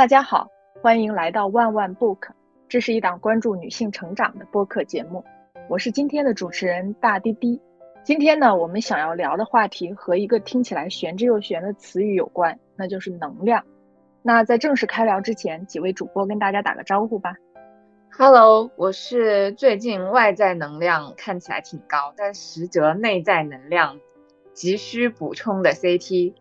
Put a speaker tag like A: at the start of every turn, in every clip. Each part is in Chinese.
A: 大家好，欢迎来到万万 book，这是一档关注女性成长的播客节目。我是今天的主持人大滴滴。今天呢，我们想要聊的话题和一个听起来玄之又玄的词语有关，那就是能量。那在正式开聊之前，几位主播跟大家打个招呼吧。
B: Hello，我是最近外在能量看起来挺高，但实则内在能量急需补充的 CT。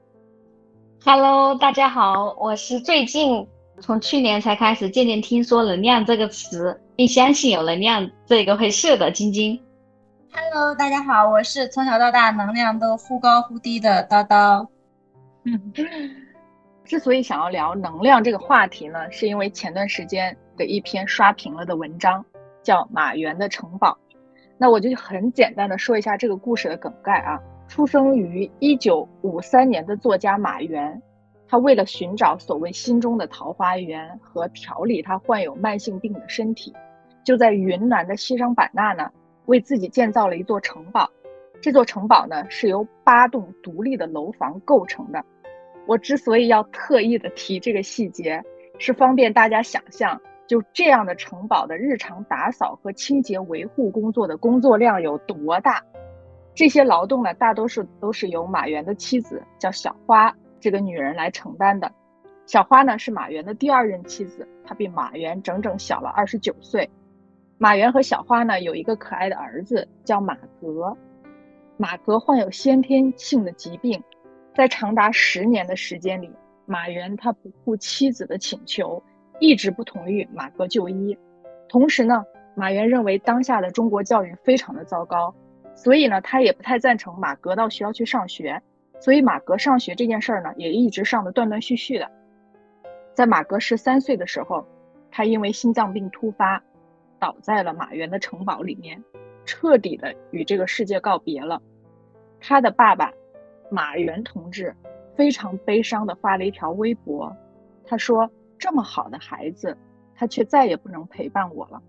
C: Hello，大家好，我是最近从去年才开始渐渐听说“能量”这个词，并相信有能量这个回事的晶晶。
D: Hello，大家好，我是从小到大能量都忽高忽低的叨叨。
A: 嗯，之所以想要聊能量这个话题呢，是因为前段时间的一篇刷屏了的文章，叫《马原的城堡》。那我就很简单的说一下这个故事的梗概啊。出生于一九五三年的作家马原，他为了寻找所谓心中的桃花源和调理他患有慢性病的身体，就在云南的西双版纳呢，为自己建造了一座城堡。这座城堡呢，是由八栋独立的楼房构成的。我之所以要特意的提这个细节，是方便大家想象，就这样的城堡的日常打扫和清洁维护工作的工作量有多大。这些劳动呢，大多数都是由马原的妻子叫小花这个女人来承担的。小花呢是马原的第二任妻子，她比马原整整小了二十九岁。马原和小花呢有一个可爱的儿子叫马格。马格患有先天性的疾病，在长达十年的时间里，马原他不顾妻子的请求，一直不同意马格就医。同时呢，马原认为当下的中国教育非常的糟糕。所以呢，他也不太赞成马格到学校去上学，所以马格上学这件事儿呢，也一直上的断断续续的。在马格十三岁的时候，他因为心脏病突发，倒在了马原的城堡里面，彻底的与这个世界告别了。他的爸爸马原同志非常悲伤的发了一条微博，他说：“这么好的孩子，他却再也不能陪伴我了。”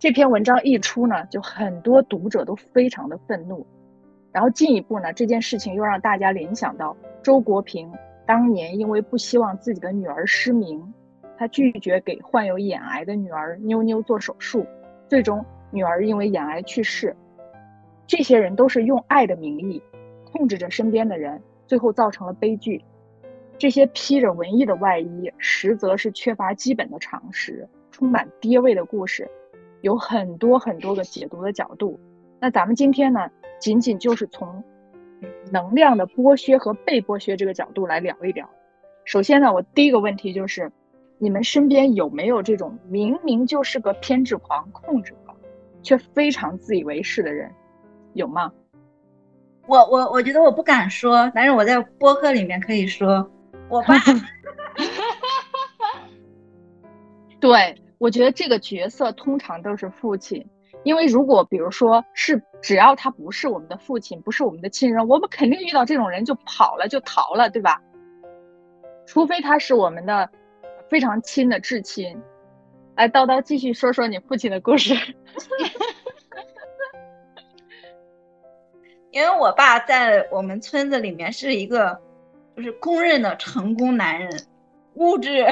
A: 这篇文章一出呢，就很多读者都非常的愤怒，然后进一步呢，这件事情又让大家联想到周国平当年因为不希望自己的女儿失明，他拒绝给患有眼癌的女儿妞妞做手术，最终女儿因为眼癌去世。这些人都是用爱的名义控制着身边的人，最后造成了悲剧。这些披着文艺的外衣，实则是缺乏基本的常识、充满爹味的故事。有很多很多个解读的角度，那咱们今天呢，仅仅就是从能量的剥削和被剥削这个角度来聊一聊。首先呢，我第一个问题就是，你们身边有没有这种明明就是个偏执狂、控制狂，却非常自以为是的人，有吗？
D: 我我我觉得我不敢说，但是我在播客里面可以说，我爸。
A: 对。我觉得这个角色通常都是父亲，因为如果比如说是只要他不是我们的父亲，不是我们的亲人，我们肯定遇到这种人就跑了就逃了，对吧？除非他是我们的非常亲的至亲。来，叨叨继续说说你父亲的故事。
D: 因为我爸在我们村子里面是一个就是公认的成功男人。物质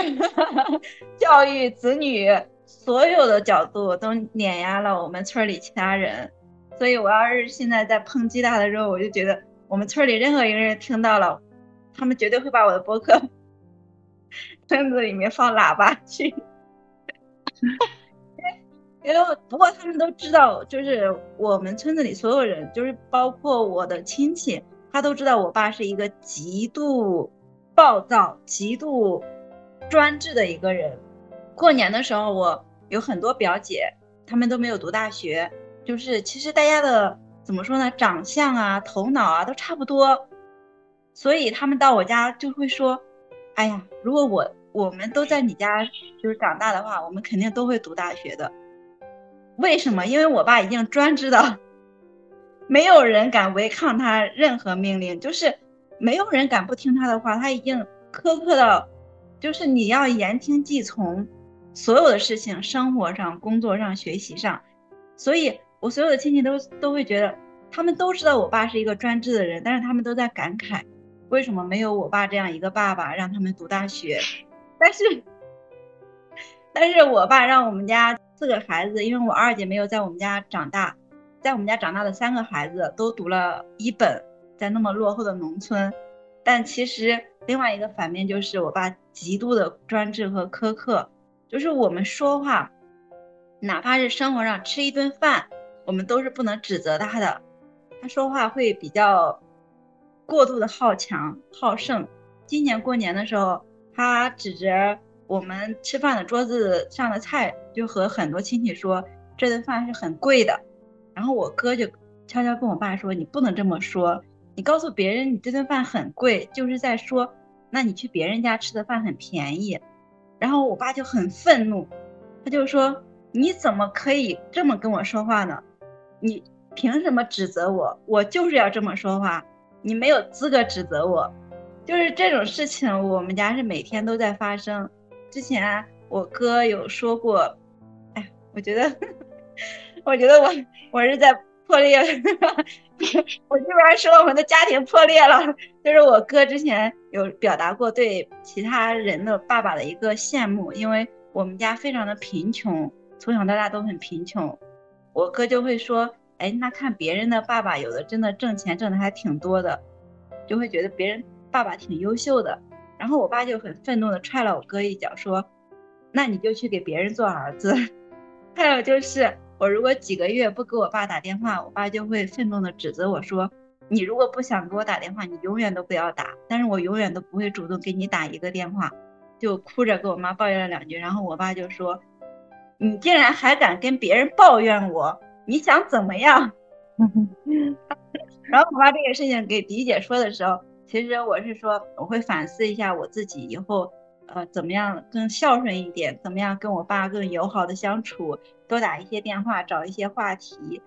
D: 教育子女所有的角度都碾压了我们村里其他人，所以我要是现在在抨击他的时候，我就觉得我们村里任何一个人听到了，他们绝对会把我的博客 村子里面放喇叭去。因为不过他们都知道，就是我们村子里所有人，就是包括我的亲戚，他都知道我爸是一个极度暴躁、极度。专制的一个人。过年的时候，我有很多表姐，她们都没有读大学，就是其实大家的怎么说呢，长相啊、头脑啊都差不多，所以他们到我家就会说：“哎呀，如果我我们都在你家就是长大的话，我们肯定都会读大学的。”为什么？因为我爸已经专制到没有人敢违抗他任何命令，就是没有人敢不听他的话，他已经苛刻到。就是你要言听计从，所有的事情，生活上、工作上、学习上，所以我所有的亲戚都都会觉得，他们都知道我爸是一个专制的人，但是他们都在感慨，为什么没有我爸这样一个爸爸让他们读大学？但是，但是我爸让我们家四个孩子，因为我二姐没有在我们家长大，在我们家长大的三个孩子都读了一本，在那么落后的农村。但其实另外一个反面就是我爸极度的专制和苛刻，就是我们说话，哪怕是生活上吃一顿饭，我们都是不能指责他的。他说话会比较过度的好强好胜。今年过年的时候，他指着我们吃饭的桌子上的菜，就和很多亲戚说这顿饭是很贵的。然后我哥就悄悄跟我爸说：“你不能这么说。”你告诉别人你这顿饭很贵，就是在说，那你去别人家吃的饭很便宜。然后我爸就很愤怒，他就说：“你怎么可以这么跟我说话呢？你凭什么指责我？我就是要这么说话，你没有资格指责我。”就是这种事情，我们家是每天都在发生。之前我哥有说过，哎，我觉得，我觉得我我是在。破裂，我这边说我们的家庭破裂了，就是我哥之前有表达过对其他人的爸爸的一个羡慕，因为我们家非常的贫穷，从小到大都很贫穷，我哥就会说，哎，那看别人的爸爸有的真的挣钱挣的还挺多的，就会觉得别人爸爸挺优秀的，然后我爸就很愤怒的踹了我哥一脚，说，那你就去给别人做儿子，还有就是。我如果几个月不给我爸打电话，我爸就会愤怒的指责我说：“你如果不想给我打电话，你永远都不要打。”但是我永远都不会主动给你打一个电话，就哭着跟我妈抱怨了两句，然后我爸就说：“你竟然还敢跟别人抱怨我，你想怎么样？” 然后我把这个事情给迪姐说的时候，其实我是说我会反思一下我自己以后。呃，怎么样更孝顺一点？怎么样跟我爸更友好的相处？多打一些电话，找一些话题。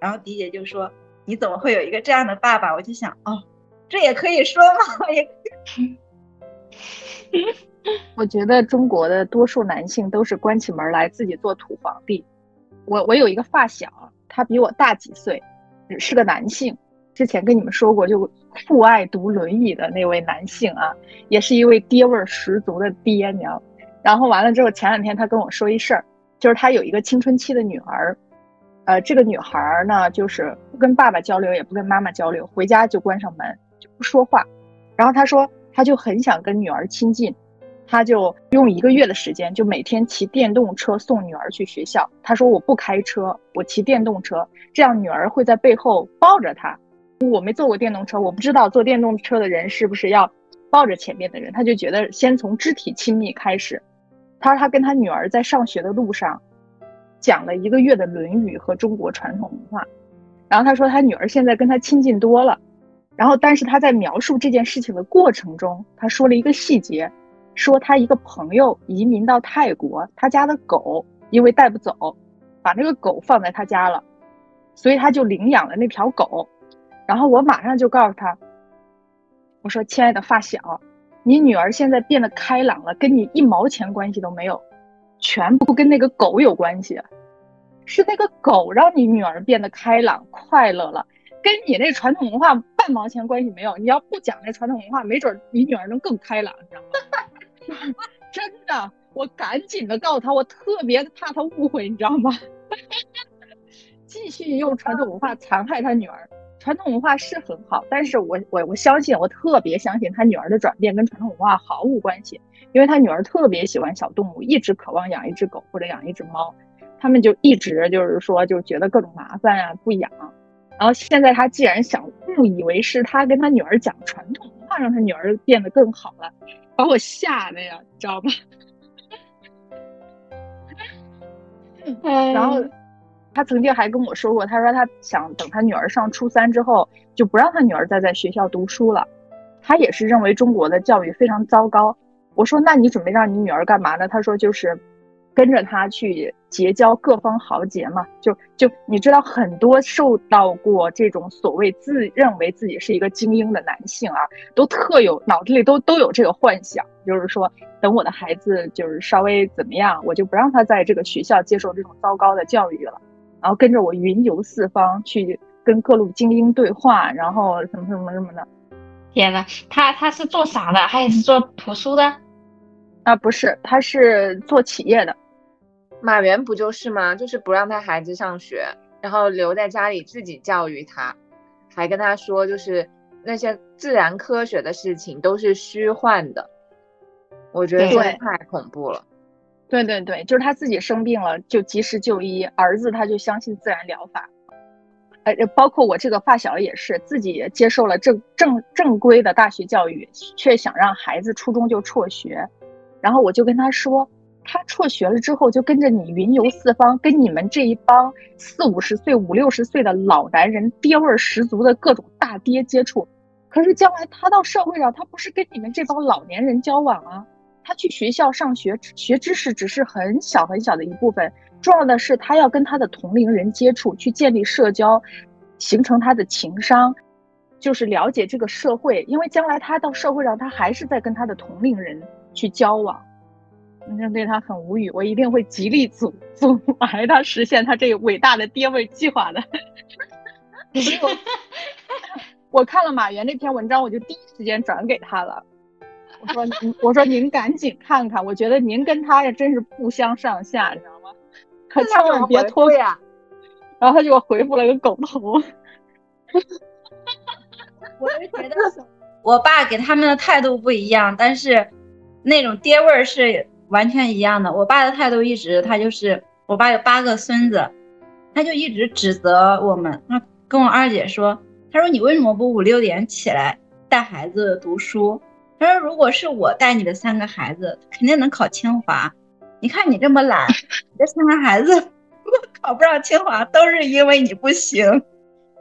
D: 然后迪姐就说：“你怎么会有一个这样的爸爸？”我就想，哦，这也可以说吗？也，
A: 我觉得中国的多数男性都是关起门来自己做土皇帝。我我有一个发小，他比我大几岁，是个男性。之前跟你们说过，就酷爱读《论语》的那位男性啊，也是一位爹味儿十足的爹娘。然后完了之后，前两天他跟我说一事儿，就是他有一个青春期的女儿，呃，这个女孩呢，就是不跟爸爸交流，也不跟妈妈交流，回家就关上门就不说话。然后他说，他就很想跟女儿亲近，他就用一个月的时间，就每天骑电动车送女儿去学校。他说我不开车，我骑电动车，这样女儿会在背后抱着他。我没坐过电动车，我不知道坐电动车的人是不是要抱着前面的人。他就觉得先从肢体亲密开始。他说他跟他女儿在上学的路上讲了一个月的《论语》和中国传统文化，然后他说他女儿现在跟他亲近多了。然后，但是他在描述这件事情的过程中，他说了一个细节，说他一个朋友移民到泰国，他家的狗因为带不走，把那个狗放在他家了，所以他就领养了那条狗。然后我马上就告诉他，我说：“亲爱的发小，你女儿现在变得开朗了，跟你一毛钱关系都没有，全部跟那个狗有关系，是那个狗让你女儿变得开朗快乐了，跟你那传统文化半毛钱关系没有。你要不讲那传统文化，没准你女儿能更开朗，你知道吗？真的，我赶紧的告诉他，我特别怕他误会，你知道吗？继续用传统文化残害他女儿。”传统文化是很好，但是我我我相信，我特别相信他女儿的转变跟传统文化毫无关系，因为他女儿特别喜欢小动物，一直渴望养一只狗或者养一只猫，他们就一直就是说就觉得各种麻烦啊，不养。然后现在他既然想误以为是他跟他女儿讲传统文化让他女儿变得更好了，把我吓的呀，知道吧？然后。他曾经还跟我说过，他说他想等他女儿上初三之后，就不让他女儿再在学校读书了。他也是认为中国的教育非常糟糕。我说，那你准备让你女儿干嘛呢？他说就是。跟着他去结交各方豪杰嘛，就就你知道很多受到过这种所谓自认为自己是一个精英的男性啊，都特有脑子里都都有这个幻想，就是说等我的孩子就是稍微怎么样，我就不让他在这个学校接受这种糟糕的教育了。然后跟着我云游四方，去跟各路精英对话，然后什么什么什么的。
C: 天呐，他他是做啥的？他也是做图书的。
A: 啊，不是，他是做企业的。
B: 马原不就是吗？就是不让他孩子上学，然后留在家里自己教育他，还跟他说，就是那些自然科学的事情都是虚幻的。我觉得这太恐怖了。
A: 对对对，就是他自己生病了就及时就医，儿子他就相信自然疗法。呃，包括我这个发小也是，自己接受了正正正规的大学教育，却想让孩子初中就辍学。然后我就跟他说。他辍学了之后，就跟着你云游四方，跟你们这一帮四五十岁、五六十岁的老男人、爹味十足的各种大爹接触。可是将来他到社会上，他不是跟你们这帮老年人交往啊？他去学校上学学知识只是很小很小的一部分，重要的是他要跟他的同龄人接触，去建立社交，形成他的情商，就是了解这个社会。因为将来他到社会上，他还是在跟他的同龄人去交往。那对他很无语，我一定会极力阻阻 碍他实现他这个伟大的爹味计划的。我看了马原那篇文章，我就第一时间转给他了。我说：“我说您赶紧看看，我觉得您跟他也真是不相上下，你知道吗？可千万别拖
B: 呀。”
A: 然后他就给我回复了个狗头。
D: 我就觉得 我爸给他们的态度不一样，但是那种爹味儿是。完全一样的，我爸的态度一直，他就是我爸有八个孙子，他就一直指责我们。他跟我二姐说，他说你为什么不五六点起来带孩子读书？他说如果是我带你的三个孩子，肯定能考清华。你看你这么懒，你这三个孩子 考不上清华，都是因为你不行。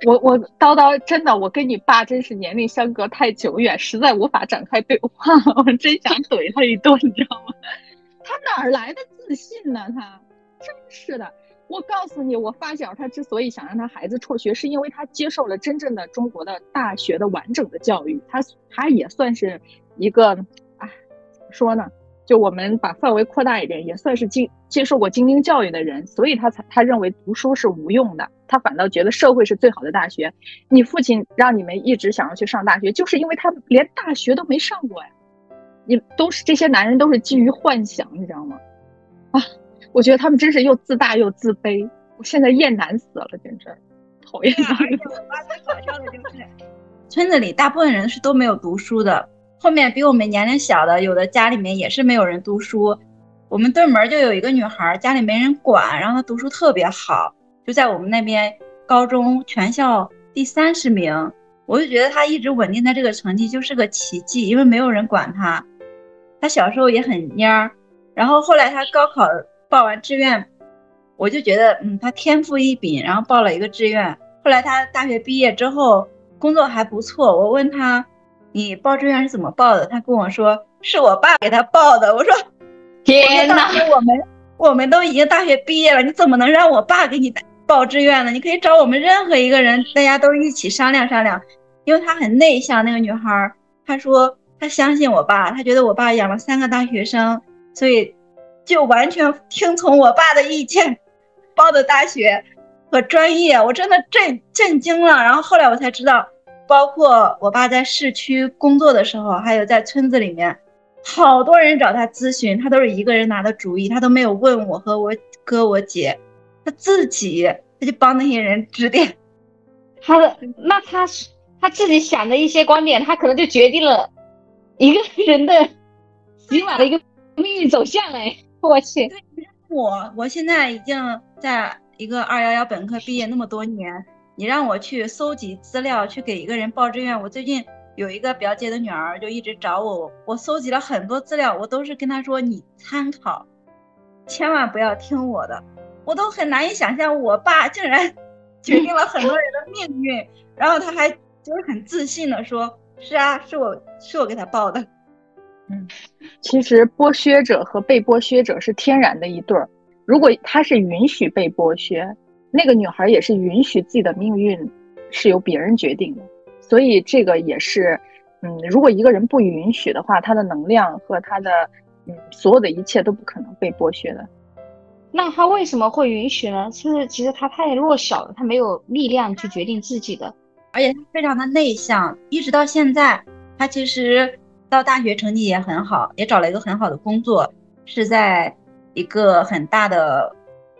A: 我我叨叨真的，我跟你爸真是年龄相隔太久远，实在无法展开对话。我真想怼他一顿，你知道吗？他哪儿来的自信呢？他真是的！我告诉你，我发小他之所以想让他孩子辍学，是因为他接受了真正的中国的大学的完整的教育。他他也算是一个，哎，怎么说呢？就我们把范围扩大一点，也算是经接受过精英教育的人，所以他才他认为读书是无用的，他反倒觉得社会是最好的大学。你父亲让你们一直想要去上大学，就是因为他连大学都没上过呀。你都是这些男人都是基于幻想，你知道吗？啊，我觉得他们真是又自大又自卑，我现在厌男死了，简直讨厌。
D: 而且我发最搞笑的就是，村子里大部分人是都没有读书的，后面比我们年龄小的，有的家里面也是没有人读书。我们对门就有一个女孩，家里没人管，然后她读书特别好，就在我们那边高中全校第三十名，我就觉得她一直稳定在这个成绩就是个奇迹，因为没有人管她。她小时候也很蔫儿，然后后来她高考报完志愿，我就觉得，嗯，他天赋异禀，然后报了一个志愿。后来他大学毕业之后，工作还不错。我问他，你报志愿是怎么报的？他跟我说，是我爸给他报的。我说，
C: 天哪，
D: 我们我们都已经大学毕业了，你怎么能让我爸给你报志愿呢？你可以找我们任何一个人，大家都一起商量商量。因为他很内向，那个女孩，她说。他相信我爸，他觉得我爸养了三个大学生，所以就完全听从我爸的意见，报的大学和专业，我真的震震惊了。然后后来我才知道，包括我爸在市区工作的时候，还有在村子里面，好多人找他咨询，他都是一个人拿的主意，他都没有问我和我哥我姐，他自己他就帮那些人指点。
C: 他的那他是他自己想的一些观点，他可能就决定了。一个人的起码的一个命运走向哎，我去！
D: 我我现在已经在一个二幺幺本科毕业那么多年，你让我去搜集资料，去给一个人报志愿。我最近有一个表姐的女儿就一直找我，我搜集了很多资料，我都是跟她说你参考，千万不要听我的。我都很难以想象，我爸竟然 决定了很多人的命运，然后他还就是很自信的说。是啊，是我是我给他报的。
A: 嗯，其实剥削者和被剥削者是天然的一对儿。如果他是允许被剥削，那个女孩也是允许自己的命运是由别人决定的。所以这个也是，嗯，如果一个人不允许的话，他的能量和他的嗯所有的一切都不可能被剥削的。
C: 那他为什么会允许呢？是其实他太弱小了，他没有力量去决定自己的。
D: 而且他非常的内向，一直到现在，他其实到大学成绩也很好，也找了一个很好的工作，是在一个很大的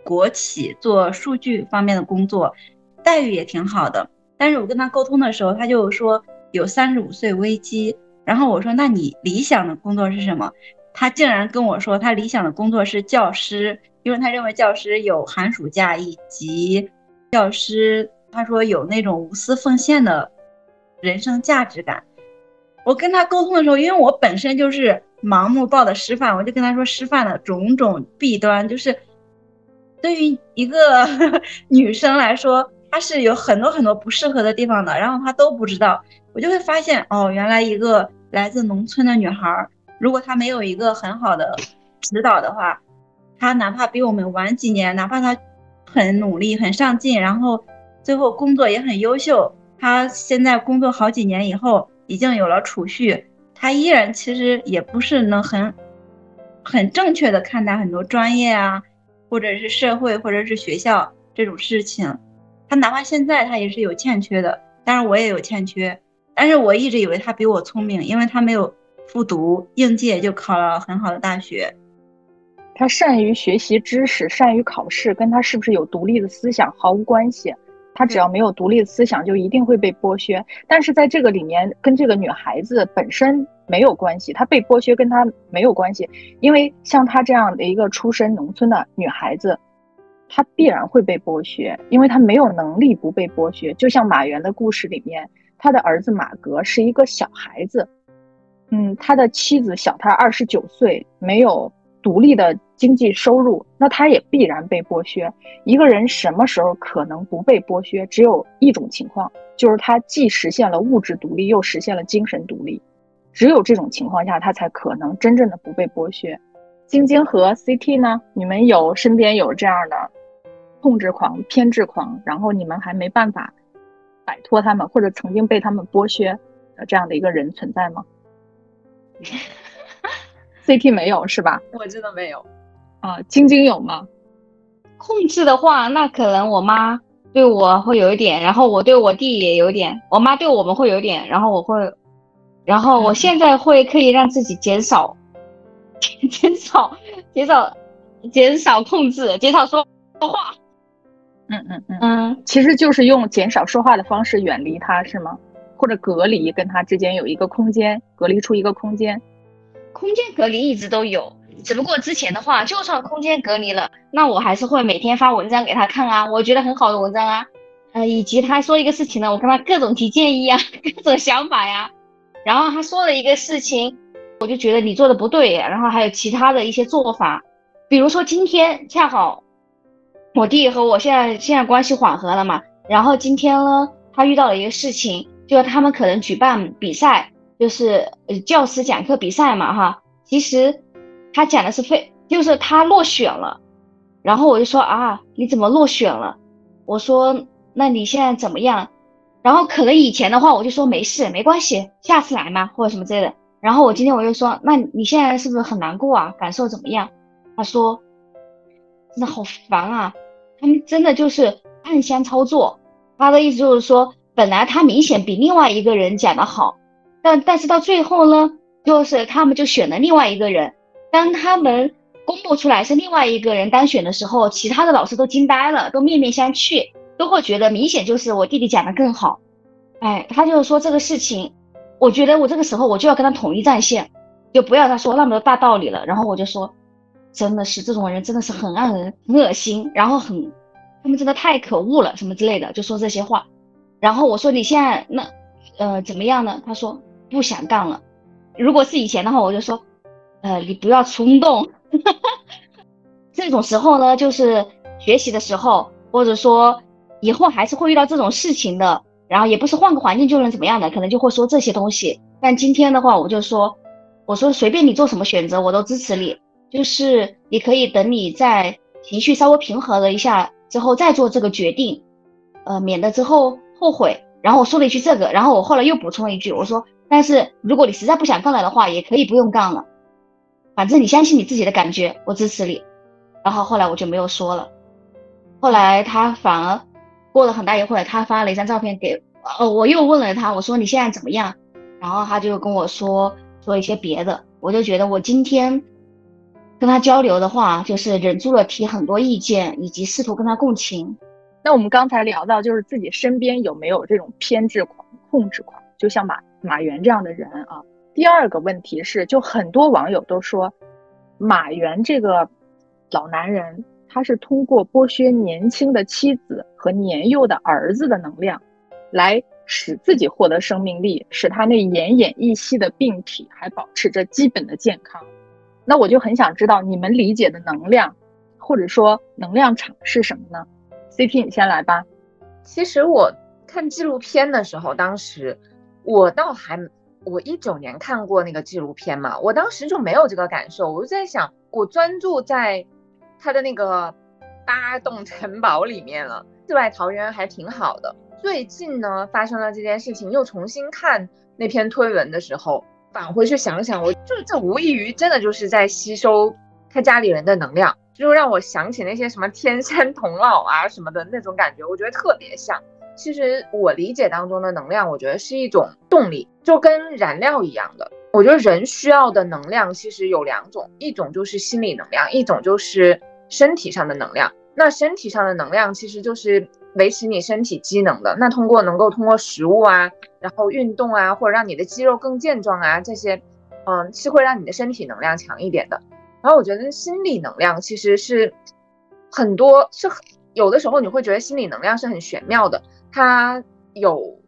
D: 国企做数据方面的工作，待遇也挺好的。但是我跟他沟通的时候，他就说有三十五岁危机。然后我说，那你理想的工作是什么？他竟然跟我说，他理想的工作是教师，因为他认为教师有寒暑假，以及教师他说有那种无私奉献的人生价值感。我跟他沟通的时候，因为我本身就是盲目报的师范，我就跟他说师范的种种弊端，就是对于一个 女生来说。她是有很多很多不适合的地方的，然后他都不知道，我就会发现哦，原来一个来自农村的女孩，如果她没有一个很好的指导的话，她哪怕比我们晚几年，哪怕她很努力、很上进，然后最后工作也很优秀，她现在工作好几年以后已经有了储蓄，他依然其实也不是能很很正确的看待很多专业啊，或者是社会或者是学校这种事情。他哪怕现在他也是有欠缺的，当然我也有欠缺，但是我一直以为他比我聪明，因为他没有复读，应届就考了很好的大学。
A: 他善于学习知识，善于考试，跟他是不是有独立的思想毫无关系。他只要没有独立的思想，就一定会被剥削。但是在这个里面，跟这个女孩子本身没有关系，她被剥削跟她没有关系，因为像她这样的一个出身农村的女孩子。她必然会被剥削，因为她没有能力不被剥削。就像马原的故事里面，他的儿子马格是一个小孩子，嗯，他的妻子小他二十九岁，没有独立的经济收入，那他也必然被剥削。一个人什么时候可能不被剥削？只有一种情况，就是他既实现了物质独立，又实现了精神独立。只有这种情况下，他才可能真正的不被剥削。晶晶和 CT 呢？你们有身边有这样的？控制狂、偏执狂，然后你们还没办法摆脱他们，或者曾经被他们剥削的这样的一个人存在吗？CT 没有是吧？
B: 我真的没有
A: 啊。晶晶有吗？
C: 控制的话，那可能我妈对我会有一点，然后我对我弟也有点，我妈对我们会有点，然后我会，然后我现在会刻意让自己减少、减少、减少、减少控制，减少说说话。
A: 嗯嗯嗯嗯，其实就是用减少说话的方式远离他，是吗？或者隔离，跟他之间有一个空间，隔离出一个空间。
C: 空间隔离一直都有，只不过之前的话，就算空间隔离了，那我还是会每天发文章给他看啊，我觉得很好的文章啊，呃，以及他说一个事情呢，我跟他各种提建议啊，各种想法呀。然后他说了一个事情，我就觉得你做的不对，然后还有其他的一些做法，比如说今天恰好。我弟和我现在现在关系缓和了嘛？然后今天呢，他遇到了一个事情，就是他们可能举办比赛，就是呃教师讲课比赛嘛，哈。其实他讲的是非，就是他落选了。然后我就说啊，你怎么落选了？我说那你现在怎么样？然后可能以前的话我就说没事，没关系，下次来嘛，或者什么之类的。然后我今天我就说，那你现在是不是很难过啊？感受怎么样？他说真的好烦啊。他们真的就是暗箱操作，他的意思就是说，本来他明显比另外一个人讲的好，但但是到最后呢，就是他们就选了另外一个人。当他们公布出来是另外一个人当选的时候，其他的老师都惊呆了，都面面相觑，都会觉得明显就是我弟弟讲的更好。哎，他就说这个事情，我觉得我这个时候我就要跟他统一战线，就不要他说那么多大道理了。然后我就说。真的是这种人，真的是很让人很恶心，然后很，他们真的太可恶了，什么之类的，就说这些话。然后我说你现在那，呃，怎么样呢？他说不想干了。如果是以前的话，我就说，呃，你不要冲动。这种时候呢，就是学习的时候，或者说以后还是会遇到这种事情的。然后也不是换个环境就能怎么样的，可能就会说这些东西。但今天的话，我就说，我说随便你做什么选择，我都支持你。就是你可以等你在情绪稍微平和了一下之后再做这个决定，呃，免得之后后悔。然后我说了一句这个，然后我后来又补充了一句，我说，但是如果你实在不想干了的话，也可以不用干了，反正你相信你自己的感觉，我支持你。然后后来我就没有说了。后来他反而过了很大一会儿，他发了一张照片给，哦，我又问了他，我说你现在怎么样？然后他就跟我说。说一些别的。我就觉得我今天跟他交流的话，就是忍住了提很多意见，以及试图跟他共情。
A: 那我们刚才聊到，就是自己身边有没有这种偏执狂、控制狂，就像马马原这样的人啊。第二个问题是，就很多网友都说，马原这个老男人，他是通过剥削年轻的妻子和年幼的儿子的能量，来使自己获得生命力，使他那奄奄一息的病体还保持着基本的健康。那我就很想知道，你们理解的能量，或者说能量场是什么呢？CP，你先来吧。
B: 其实我看纪录片的时候，当时我倒还，我一九年看过那个纪录片嘛，我当时就没有这个感受。我就在想，我专注在他的那个八栋城堡里面了，世外桃源还挺好的。最近呢，发生了这件事情，又重新看那篇推文的时候，返回去想想，我就这无异于真的就是在吸收他家里人的能量。就让我想起那些什么天山童姥啊什么的那种感觉，我觉得特别像。其实我理解当中的能量，我觉得是一种动力，就跟燃料一样的。我觉得人需要的能量其实有两种，一种就是心理能量，一种就是身体上的能量。那身体上的能量其实就是维持你身体机能的。那通过能够通过食物啊，然后运动啊，或者让你的肌肉更健壮啊，这些，嗯，是会让你的身体能量强一点的。然后我觉得心理能量其实是很多，是很有的时候你会觉得心理能量是很玄妙的，它有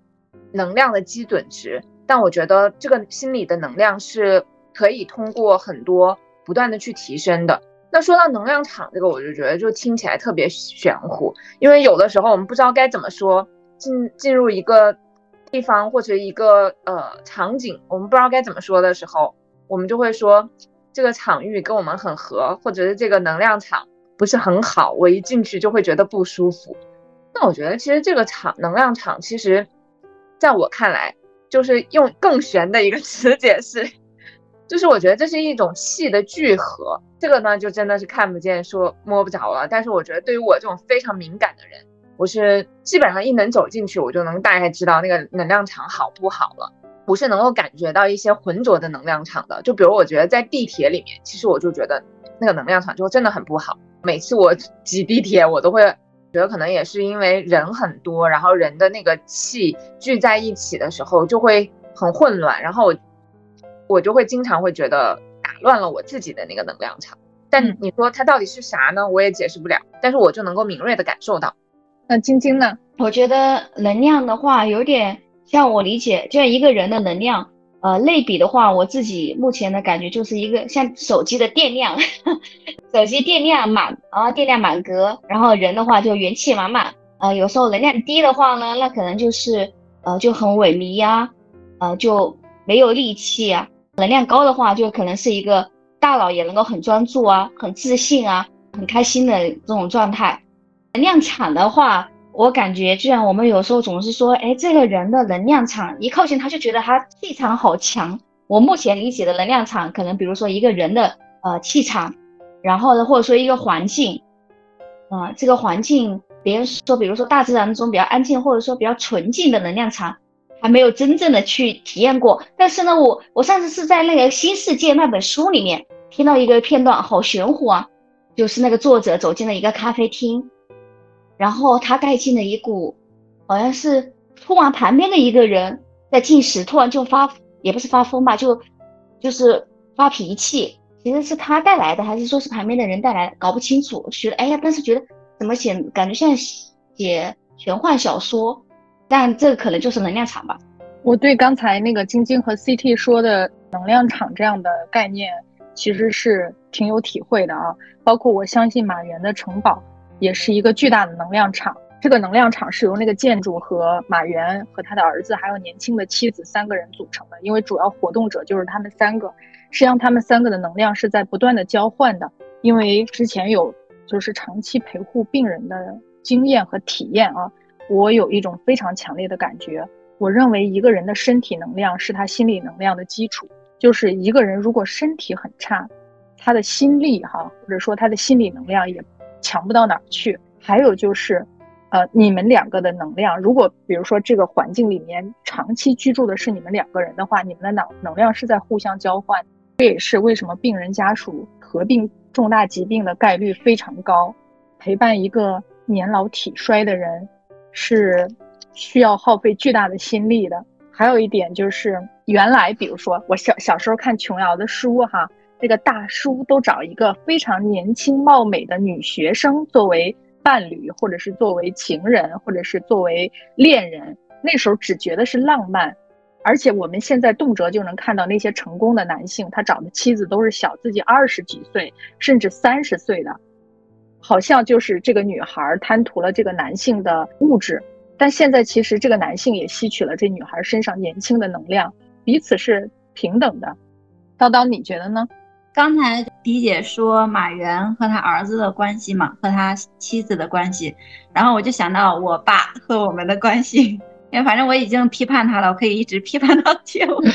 B: 能量的基准值，但我觉得这个心理的能量是可以通过很多不断的去提升的。那说到能量场这个，我就觉得就听起来特别玄乎，因为有的时候我们不知道该怎么说，进进入一个地方或者一个呃场景，我们不知道该怎么说的时候，我们就会说。这个场域跟我们很合，或者是这个能量场不是很好，我一进去就会觉得不舒服。那我觉得其实这个场能量场，其实在我看来，就是用更玄的一个 词解释，就是我觉得这是一种气的聚合。这个呢，就真的是看不见、说摸不着了。但是我觉得对于我这种非常敏感的人，我是基本上一能走进去，我就能大概知道那个能量场好不好了。不是能够感觉到一些浑浊的能量场的，就比如我觉得在地铁里面，其实我就觉得那个能量场就真的很不好。每次我挤地铁，我都会觉得可能也是因为人很多，然后人的那个气聚在一起的时候就会很混乱，然后我我就会经常会觉得打乱了我自己的那个能量场。但你说它到底是啥呢？我也解释不了，但是我就能够敏锐的感受到。
A: 那晶晶呢？
C: 我觉得能量的话有点。像我理解，就像一个人的能量，呃，类比的话，我自己目前的感觉就是一个像手机的电量，手机电量满啊，电量满格，然后人的话就元气满满，呃，有时候能量低的话呢，那可能就是呃就很萎靡呀，呃就没有力气啊，能量高的话，就可能是一个大脑也能够很专注啊，很自信啊，很开心的这种状态。能量场的话。我感觉，就像我们有时候总是说，哎，这个人的能量场一靠近他就觉得他气场好强。我目前理解的能量场，可能比如说一个人的呃气场，然后呢，或者说一个环境，啊，这个环境，别人说，比如说大自然中比较安静，或者说比较纯净的能量场，还没有真正的去体验过。但是呢，我我上次是在那个《新世界》那本书里面听到一个片段，好玄乎啊，就是那个作者走进了一个咖啡厅。然后他带进了一股，好像是突然旁边的一个人在进食，突然就发，也不是发疯吧，就就是发脾气。其实是他带来的，还是说是旁边的人带来？搞不清楚。觉得哎呀，但是觉得怎么写，感觉像写玄幻小说。但这可能就是能量场吧。
A: 我对刚才那个晶晶和 CT 说的能量场这样的概念，其实是挺有体会的啊。包括我相信马原的城堡。也是一个巨大的能量场。这个能量场是由那个建筑和马原和他的儿子，还有年轻的妻子三个人组成的。因为主要活动者就是他们三个，实际上他们三个的能量是在不断的交换的。因为之前有就是长期陪护病人的经验和体验啊，我有一种非常强烈的感觉。我认为一个人的身体能量是他心理能量的基础。就是一个人如果身体很差，他的心力哈，或者说他的心理能量也。强不到哪儿去。还有就是，呃，你们两个的能量，如果比如说这个环境里面长期居住的是你们两个人的话，你们的能能量是在互相交换。这也是为什么病人家属合并重大疾病的概率非常高。陪伴一个年老体衰的人，是需要耗费巨大的心力的。还有一点就是，原来比如说我小小时候看琼瑶的书哈，那个大叔都找一个非常年轻貌美的女学生作为。伴侣，或者是作为情人，或者是作为恋人，那时候只觉得是浪漫，而且我们现在动辄就能看到那些成功的男性，他找的妻子都是小自己二十几岁，甚至三十岁的，好像就是这个女孩贪图了这个男性的物质，但现在其实这个男性也吸取了这女孩身上年轻的能量，彼此是平等的。叨叨，你觉得呢？
D: 刚才迪姐说马原和他儿子的关系嘛，和他妻子的关系，然后我就想到我爸和我们的关系，因为反正我已经批判他了，我可以一直批判到结尾。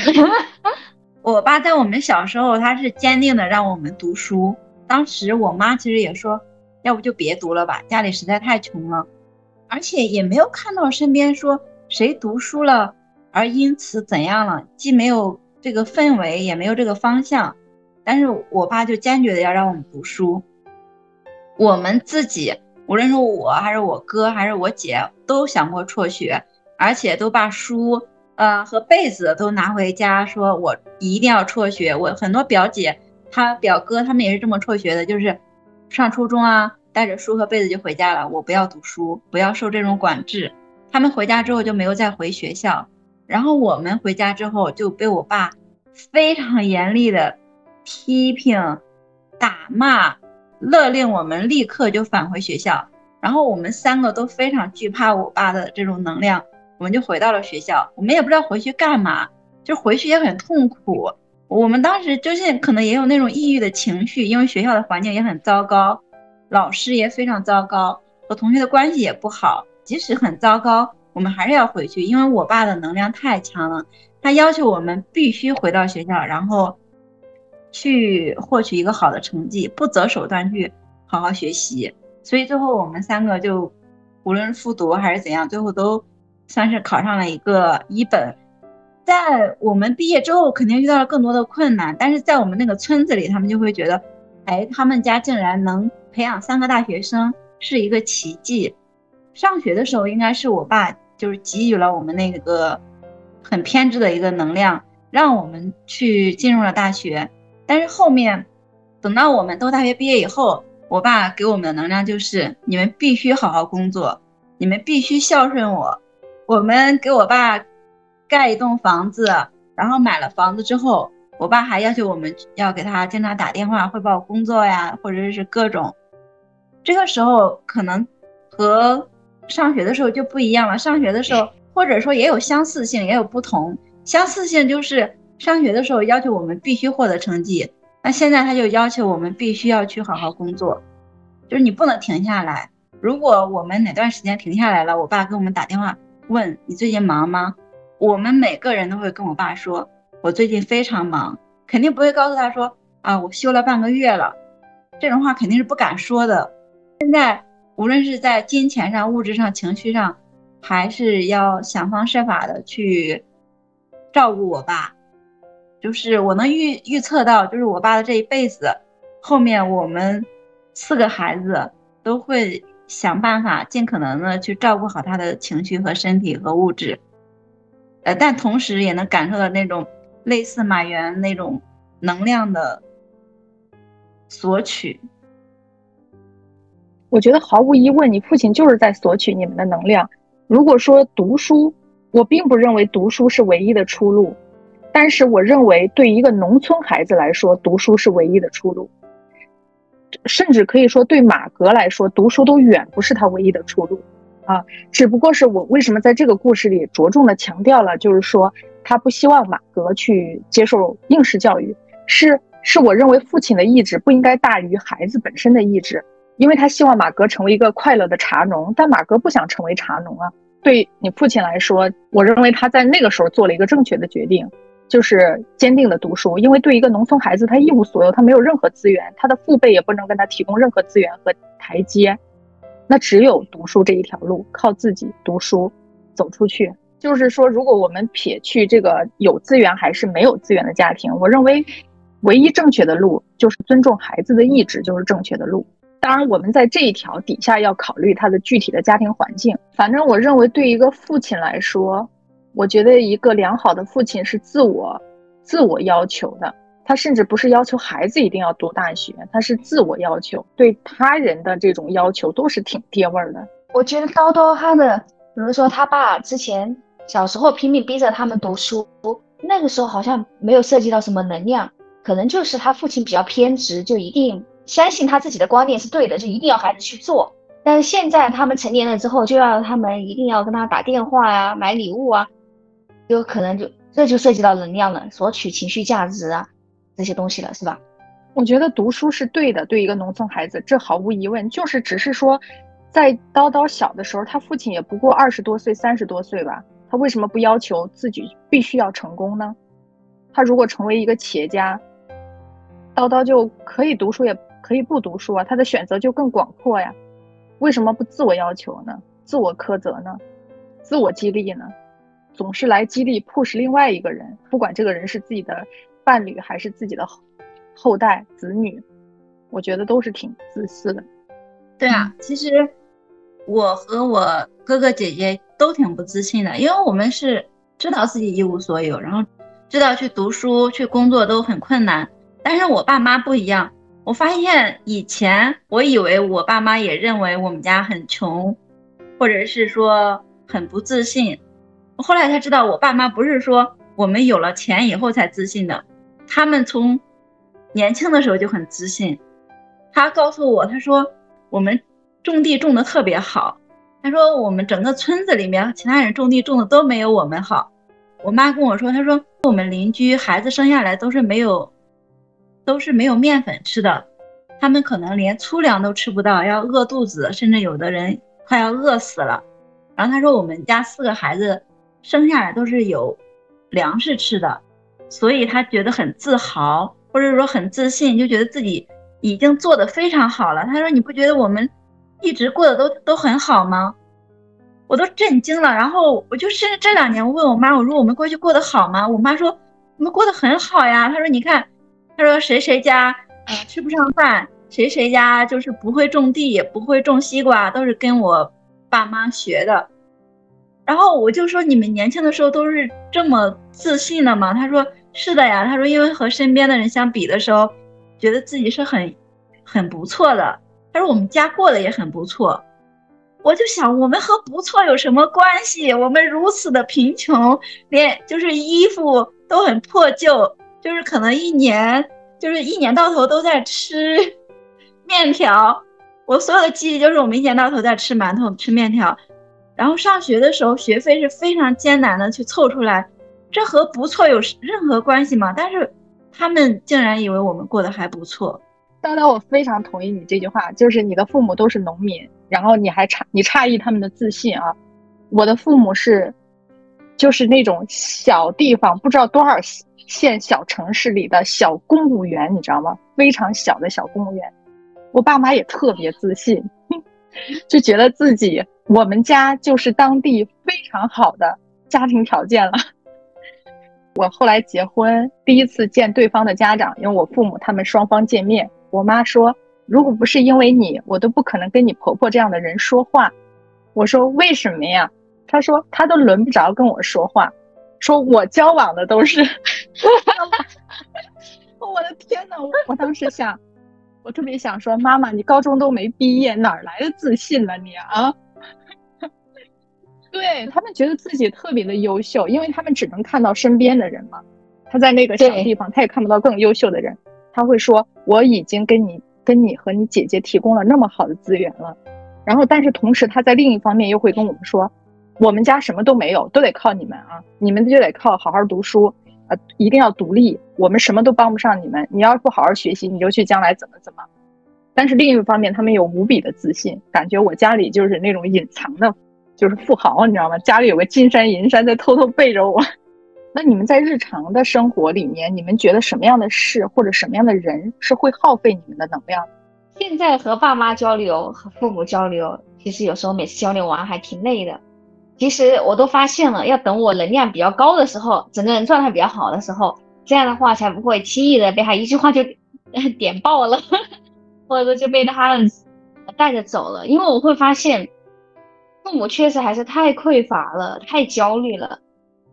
D: 我爸在我们小时候，他是坚定的让我们读书。当时我妈其实也说，要不就别读了吧，家里实在太穷了，而且也没有看到身边说谁读书了而因此怎样了，既没有这个氛围，也没有这个方向。但是我爸就坚决的要让我们读书，我们自己无论是我还是我哥还是我姐都想过辍学，而且都把书呃和被子都拿回家，说我一定要辍学。我很多表姐、他表哥他们也是这么辍学的，就是上初中啊，带着书和被子就回家了。我不要读书，不要受这种管制。他们回家之后就没有再回学校，然后我们回家之后就被我爸非常严厉的。批评、打骂、勒令我们立刻就返回学校，然后我们三个都非常惧怕我爸的这种能量，我们就回到了学校。我们也不知道回去干嘛，就回去也很痛苦。我们当时就是可能也有那种抑郁的情绪，因为学校的环境也很糟糕，老师也非常糟糕，和同学的关系也不好。即使很糟糕，我们还是要回去，因为我爸的能量太强了，他要求我们必须回到学校，然后。去获取一个好的成绩，不择手段去好好学习，所以最后我们三个就无论复读还是怎样，最后都算是考上了一个一本。在我们毕业之后，肯定遇到了更多的困难，但是在我们那个村子里，他们就会觉得，哎，他们家竟然能培养三个大学生，是一个奇迹。上学的时候，应该是我爸就是给予了我们那个很偏执的一个能量，让我们去进入了大学。但是后面，等到我们都大学毕业以后，我爸给我们的能量就是：你们必须好好工作，你们必须孝顺我。我们给我爸盖一栋房子，然后买了房子之后，我爸还要求我们要给他经常打电话汇报工作呀，或者是各种。这个时候可能和上学的时候就不一样了。上学的时候，或者说也有相似性，也有不同。相似性就是。上学的时候要求我们必须获得成绩，那现在他就要求我们必须要去好好工作，就是你不能停下来。如果我们哪段时间停下来了，我爸给我们打电话问你最近忙吗？我们每个人都会跟我爸说，我最近非常忙，肯定不会告诉他说啊，我休了半个月了，这种话肯定是不敢说的。现在无论是在金钱上、物质上、情绪上，还是要想方设法的去照顾我爸。就是我能预预测到，就是我爸的这一辈子，后面我们四个孩子都会想办法，尽可能的去照顾好他的情绪和身体和物质，呃，但同时也能感受到那种类似马原那种能量的索取。
A: 我觉得毫无疑问，你父亲就是在索取你们的能量。如果说读书，我并不认为读书是唯一的出路。但是我认为，对一个农村孩子来说，读书是唯一的出路。甚至可以说，对马格来说，读书都远不是他唯一的出路。啊，只不过是我为什么在这个故事里着重的强调了，就是说他不希望马格去接受应试教育，是是我认为父亲的意志不应该大于孩子本身的意志，因为他希望马格成为一个快乐的茶农，但马格不想成为茶农啊。对你父亲来说，我认为他在那个时候做了一个正确的决定。就是坚定的读书，因为对一个农村孩子，他一无所有，他没有任何资源，他的父辈也不能跟他提供任何资源和台阶。那只有读书这一条路，靠自己读书走出去。就是说，如果我们撇去这个有资源还是没有资源的家庭，我认为唯一正确的路就是尊重孩子的意志，就是正确的路。当然，我们在这一条底下要考虑他的具体的家庭环境。反正我认为，对一个父亲来说，我觉得一个良好的父亲是自我、自我要求的。他甚至不是要求孩子一定要读大学，他是自我要求，对他人的这种要求都是挺爹味儿的。
C: 我觉得叨叨他的，比如说他爸之前小时候拼命逼着他们读书，那个时候好像没有涉及到什么能量，可能就是他父亲比较偏执，就一定相信他自己的观念是对的，就一定要孩子去做。但是现在他们成年了之后，就要他们一定要跟他打电话呀、买礼物啊，有可能就这就涉及到能量了，索取情绪价值啊。这些东西了是吧？
A: 我觉得读书是对的，对一个农村孩子，这毫无疑问。就是只是说，在叨叨小的时候，他父亲也不过二十多岁、三十多岁吧，他为什么不要求自己必须要成功呢？他如果成为一个企业家，叨叨就可以读书，也可以不读书啊，他的选择就更广阔呀。为什么不自我要求呢？自我苛责呢？自我激励呢？总是来激励 push 另外一个人，不管这个人是自己的。伴侣还是自己的后代子女，我觉得都是挺自私的。
D: 对啊，其实我和我哥哥姐姐都挺不自信的，因为我们是知道自己一无所有，然后知道去读书、去工作都很困难。但是我爸妈不一样，我发现以前我以为我爸妈也认为我们家很穷，或者是说很不自信。后来才知道，我爸妈不是说我们有了钱以后才自信的。他们从年轻的时候就很自信。他告诉我，他说我们种地种的特别好。他说我们整个村子里面其他人种地种的都没有我们好。我妈跟我说，她说我们邻居孩子生下来都是没有，都是没有面粉吃的，他们可能连粗粮都吃不到，要饿肚子，甚至有的人快要饿死了。然后他说我们家四个孩子生下来都是有粮食吃的。所以他觉得很自豪，或者说很自信，就觉得自己已经做得非常好了。他说：“你不觉得我们一直过得都都很好吗？”我都震惊了。然后我就甚至这两年，我问我妈：“我说我们过去过得好吗？”我妈说：“我们过得很好呀。”她说：“你看，她说谁谁家呃吃不上饭，谁谁家就是不会种地，也不会种西瓜，都是跟我爸妈学的。”然后我就说：“你们年轻的时候都是这么自信的吗？”他说。是的呀，他说，因为和身边的人相比的时候，觉得自己是很，很不错的。他说我们家过得也很不错，我就想，我们和不错有什么关系？我们如此的贫穷，连就是衣服都很破旧，就是可能一年就是一年到头都在吃面条。我所有的记忆就是我们一年到头在吃馒头、吃面条，然后上学的时候学费是非常艰难的去凑出来。这和不错有任何关系吗？但是他们竟然以为我们过得还不错。
A: 当然，我非常同意你这句话，就是你的父母都是农民，然后你还诧你诧异他们的自信啊。我的父母是，就是那种小地方不知道多少县小城市里的小公务员，你知道吗？非常小的小公务员。我爸妈也特别自信，就觉得自己我们家就是当地非常好的家庭条件了。我后来结婚，第一次见对方的家长，因为我父母他们双方见面，我妈说，如果不是因为你，我都不可能跟你婆婆这样的人说话。我说为什么呀？她说她都轮不着跟我说话，说我交往的都是。我的天呐，我当时想，我特别想说，妈妈，你高中都没毕业，哪来的自信了你啊？对他们觉得自己特别的优秀，因为他们只能看到身边的人嘛。他在那个小地方，他也看不到更优秀的人。他会说：“我已经跟你、跟你和你姐姐提供了那么好的资源了。”然后，但是同时他在另一方面又会跟我们说：“我们家什么都没有，都得靠你们啊！你们就得靠好好读书啊，一定要独立。我们什么都帮不上你们。你要是不好好学习，你就去将来怎么怎么。”但是另一方面，他们有无比的自信，感觉我家里就是那种隐藏的。就是富豪，你知道吗？家里有个金山银山在偷偷背着我。那你们在日常的生活里面，你们觉得什么样的事或者什么样的人是会耗费你们的能量？
C: 现在和爸妈交流、和父母交流，其实有时候每次交流完还挺累的。其实我都发现了，要等我能量比较高的时候，整个人状态比较好的时候，这样的话才不会轻易的被他一句话就 点爆了，或者说就被他带着走了。因为我会发现，父母确实还是太匮乏了，太焦虑了。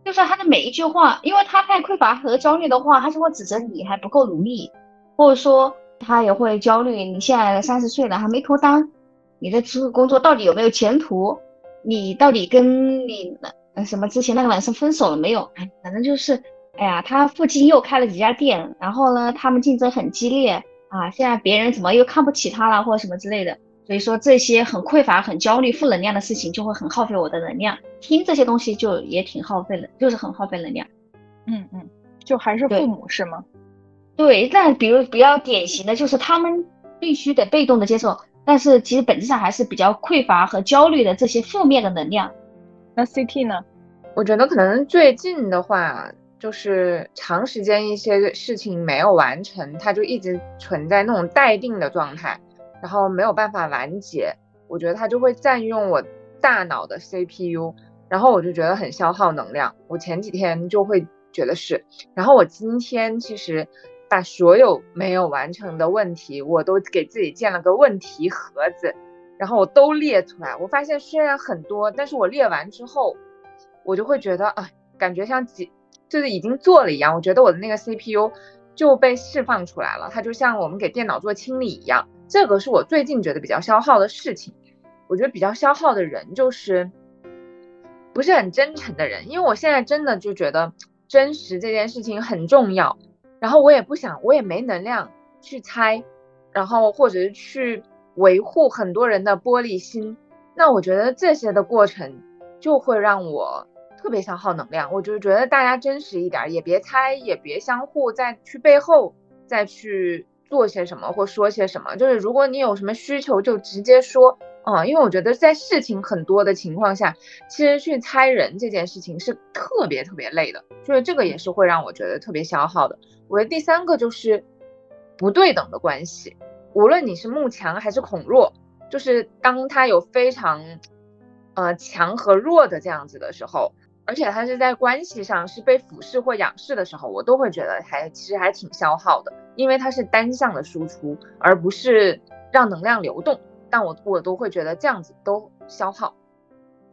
C: 就是他的每一句话，因为他太匮乏和焦虑的话，他就会指责你还不够努力，或者说他也会焦虑，你现在三十岁了还没脱单，你的这个工作到底有没有前途？你到底跟你呃什么之前那个男生分手了没有？哎，反正就是，哎呀，他附近又开了几家店，然后呢，他们竞争很激烈啊，现在别人怎么又看不起他了，或者什么之类的。所以说这些很匮乏、很焦虑、负能量的事情，就会很耗费我的能量。听这些东西就也挺耗费的，就是很耗费能量。
A: 嗯嗯，就还是父母是吗？
C: 对，但比如比较典型的就是他们必须得被动的接受。但是其实本质上还是比较匮乏和焦虑的这些负面的能量。
A: 那 CT 呢？
B: 我觉得可能最近的话，就是长时间一些事情没有完成，它就一直存在那种待定的状态，然后没有办法完结。我觉得它就会占用我大脑的 CPU，然后我就觉得很消耗能量。我前几天就会觉得是，然后我今天其实。把所有没有完成的问题，我都给自己建了个问题盒子，然后我都列出来。我发现虽然很多，但是我列完之后，我就会觉得啊，感觉像几就是已经做了一样。我觉得我的那个 CPU 就被释放出来了，它就像我们给电脑做清理一样。这个是我最近觉得比较消耗的事情。我觉得比较消耗的人就是不是很真诚的人，因为我现在真的就觉得真实这件事情很重要。然后我也不想，我也没能量去猜，然后或者是去维护很多人的玻璃心。那我觉得这些的过程就会让我特别消耗能量。我就觉得大家真实一点，也别猜，也别相互再去背后再去做些什么或说些什么。就是如果你有什么需求，就直接说。嗯，因为我觉得在事情很多的情况下，其实去猜人这件事情是特别特别累的，就是这个也是会让我觉得特别消耗的。我的第三个就是不对等的关系，无论你是慕强还是恐弱，就是当他有非常呃强和弱的这样子的时候，而且他是在关系上是被俯视或仰视的时候，我都会觉得还其实还挺消耗的，因为它是单向的输出，而不是让能量流动。但我我都会觉得这样子都消耗，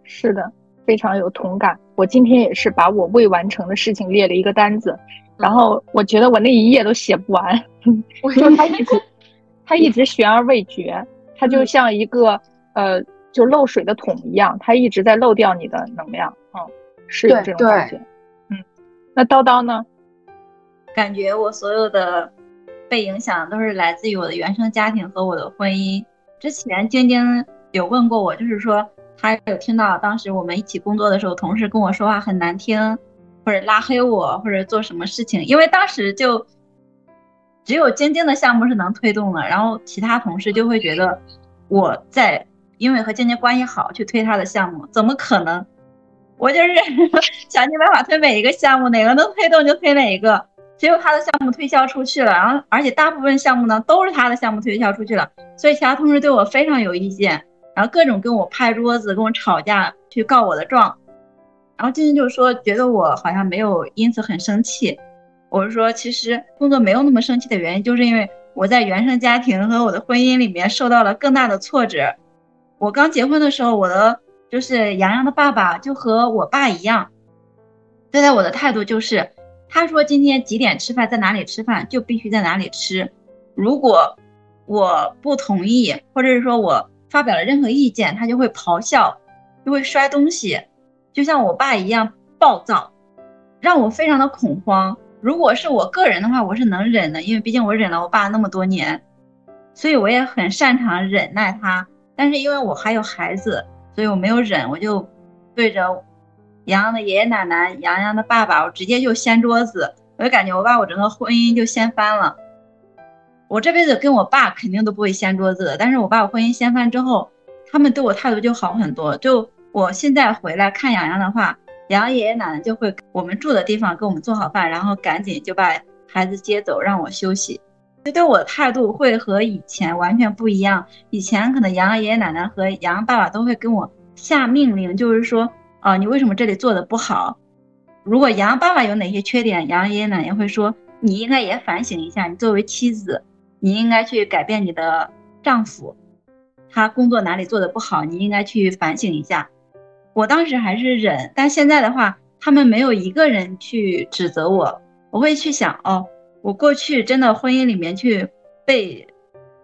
A: 是的，非常有同感。我今天也是把我未完成的事情列了一个单子，然后我觉得我那一页都写不完，就他一直 他一直悬而未决，他就像一个呃就漏水的桶一样，他一直在漏掉你的能量，嗯，是有这种感觉，嗯。那叨叨呢？
D: 感觉我所有的被影响都是来自于我的原生家庭和我的婚姻。之前晶晶有问过我，就是说她有听到当时我们一起工作的时候，同事跟我说话很难听，或者拉黑我，或者做什么事情。因为当时就只有晶晶的项目是能推动的，然后其他同事就会觉得我在因为和晶晶关系好去推她的项目，怎么可能？我就是 想尽办法推每一个项目，哪个能推动就推哪一个。结果他的项目推销出去了，然后而且大部分项目呢都是他的项目推销出去了，所以其他同事对我非常有意见，然后各种跟我拍桌子，跟我吵架，去告我的状。然后静静就说觉得我好像没有因此很生气，我是说其实工作没有那么生气的原因，就是因为我在原生家庭和我的婚姻里面受到了更大的挫折。我刚结婚的时候，我的就是洋洋的爸爸就和我爸一样，对待我的态度就是。他说今天几点吃饭，在哪里吃饭就必须在哪里吃。如果我不同意，或者是说我发表了任何意见，他就会咆哮，就会摔东西，就像我爸一样暴躁，让我非常的恐慌。如果是我个人的话，我是能忍的，因为毕竟我忍了我爸那么多年，所以我也很擅长忍耐他。但是因为我还有孩子，所以我没有忍，我就对着。洋洋的爷爷奶奶，洋洋的爸爸，我直接就掀桌子，我就感觉我把我整个婚姻就掀翻了。我这辈子跟我爸肯定都不会掀桌子的，但是我把我婚姻掀翻之后，他们对我态度就好很多。就我现在回来看洋洋的话，洋洋爷爷奶奶就会我们住的地方给我们做好饭，然后赶紧就把孩子接走，让我休息。就对我的态度会和以前完全不一样。以前可能洋洋爷爷奶奶和洋洋爸爸都会跟我下命令，就是说，啊，你为什么这里做的不好？如果洋洋爸爸有哪些缺点，洋洋爷爷奶奶会说，你应该也反省一下。你作为妻子，你应该去改变你的丈夫，他工作哪里做的不好，你应该去反省一下。我当时还是忍，但现在的话，他们没有一个人去指责我，我会去想，哦。我过去真的婚姻里面去被，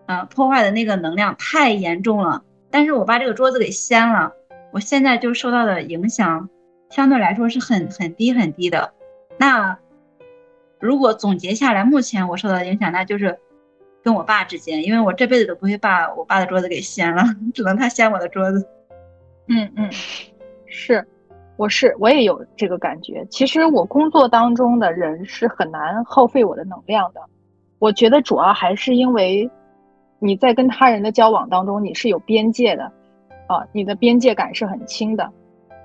D: 呃破坏的那个能量太严重了，但是我把这个桌子给掀了，我现在就受到的影响相对来说是很很低很低的。那如果总结下来，目前我受到的影响，那就是跟我爸之间，因为我这辈子都不会把我爸的桌子给掀了，只能他掀我的桌子。
A: 嗯嗯，是。我是我也有这个感觉。其实我工作当中的人是很难耗费我的能量的。我觉得主要还是因为你在跟他人的交往当中你是有边界的，啊，你的边界感是很轻的。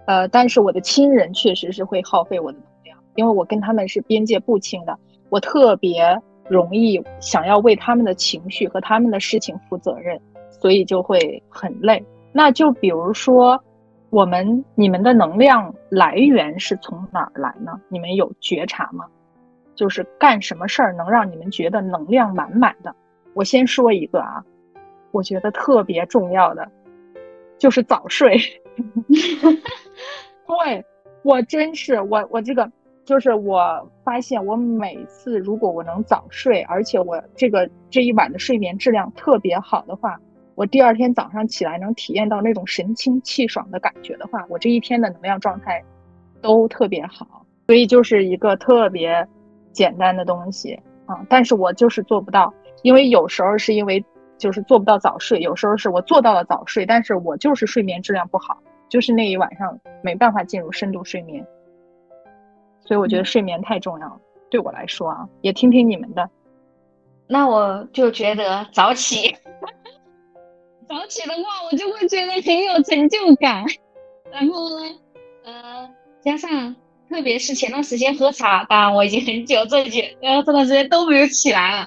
A: 呃，但是我的亲人确实是会耗费我的能量，因为我跟他们是边界不清的。我特别容易想要为他们的情绪和他们的事情负责任，所以就会很累。那就比如说。我们你们的能量来源是从哪儿来呢？你们有觉察吗？就是干什么事儿能让你们觉得能量满满的？我先说一个啊，我觉得特别重要的就是早睡。对，我真是我我这个就是我发现我每次如果我能早睡，而且我这个这一晚的睡眠质量特别好的话。我第二天早上起来能体验到那种神清气爽的感觉的话，我这一天的能量状态都特别好。所以就是一个特别简单的东西啊，但是我就是做不到，因为有时候是因为就是做不到早睡，有时候是我做到了早睡，但是我就是睡眠质量不好，就是那一晚上没办法进入深度睡眠。所以我觉得睡眠太重要了，对我来说啊，也听听你们的。
C: 那我就觉得早起。早起的话，我就会觉得很有成就感。然后呢，呃，加上特别是前段时间喝茶，当然我已经很久这几，然后这段时间都没有起来了。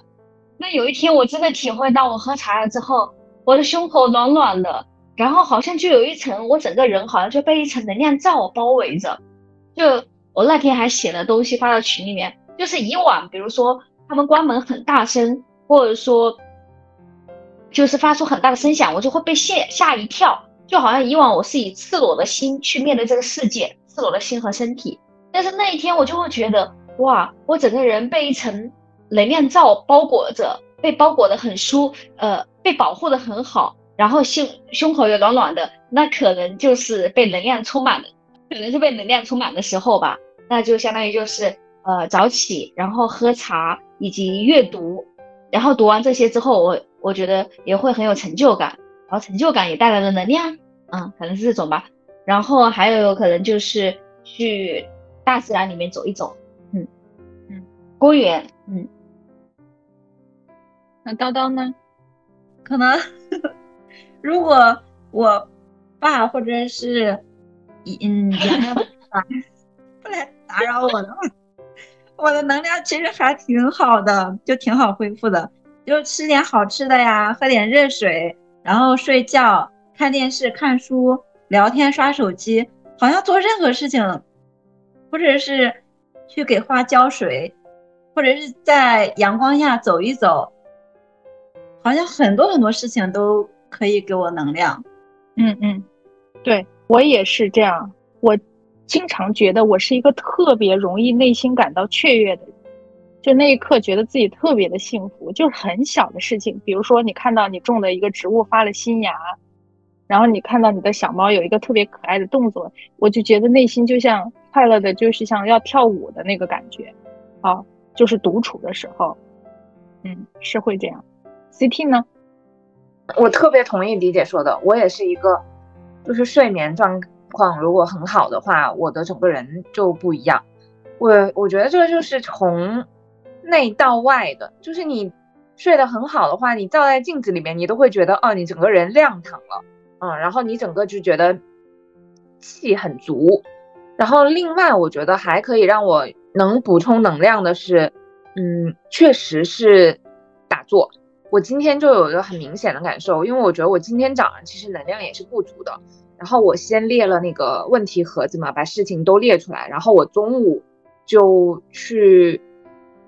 C: 那有一天我真的体会到，我喝茶了之后，我的胸口暖暖的，然后好像就有一层，我整个人好像就被一层能量罩包围着。就我那天还写了东西发到群里面，就是以往比如说他们关门很大声，或者说。就是发出很大的声响，我就会被吓吓一跳，就好像以往我是以赤裸的心去面对这个世界，赤裸的心和身体。但是那一天我就会觉得，哇，我整个人被一层能量罩包裹着，被包裹的很舒，呃，被保护的很好，然后胸胸口也暖暖的，那可能就是被能量充满的，可能是被能量充满的时候吧。那就相当于就是呃早起，然后喝茶以及阅读，然后读完这些之后我。我觉得也会很有成就感，然后成就感也带来了能量，嗯，可能是这种吧。然后还有可能就是去大自然里面走一走，嗯嗯，公园，嗯。
A: 那叨叨呢？
D: 可能 如果我爸或者是嗯不来打扰我的话，我的能量其实还挺好的，就挺好恢复的。就吃点好吃的呀，喝点热水，然后睡觉、看电视、看书、聊天、刷手机，好像做任何事情，或者是去给花浇水，或者是在阳光下走一走，好像很多很多事情都可以给我能量。
A: 嗯嗯，对我也是这样。我经常觉得我是一个特别容易内心感到雀跃的人。就那一刻，觉得自己特别的幸福，就是很小的事情，比如说你看到你种的一个植物发了新芽，然后你看到你的小猫有一个特别可爱的动作，我就觉得内心就像快乐的，就是像要跳舞的那个感觉，啊，就是独处的时候，嗯，是会这样。CT 呢？
B: 我特别同意李姐说的，我也是一个，就是睡眠状况如果很好的话，我的整个人就不一样。我我觉得这个就是从。内到外的，就是你睡得很好的话，你照在镜子里面，你都会觉得哦，你整个人亮堂了，嗯，然后你整个就觉得气很足。然后另外，我觉得还可以让我能补充能量的是，嗯，确实是打坐。我今天就有一个很明显的感受，因为我觉得我今天早上其实能量也是不足的。然后我先列了那个问题盒子嘛，把事情都列出来。然后我中午就去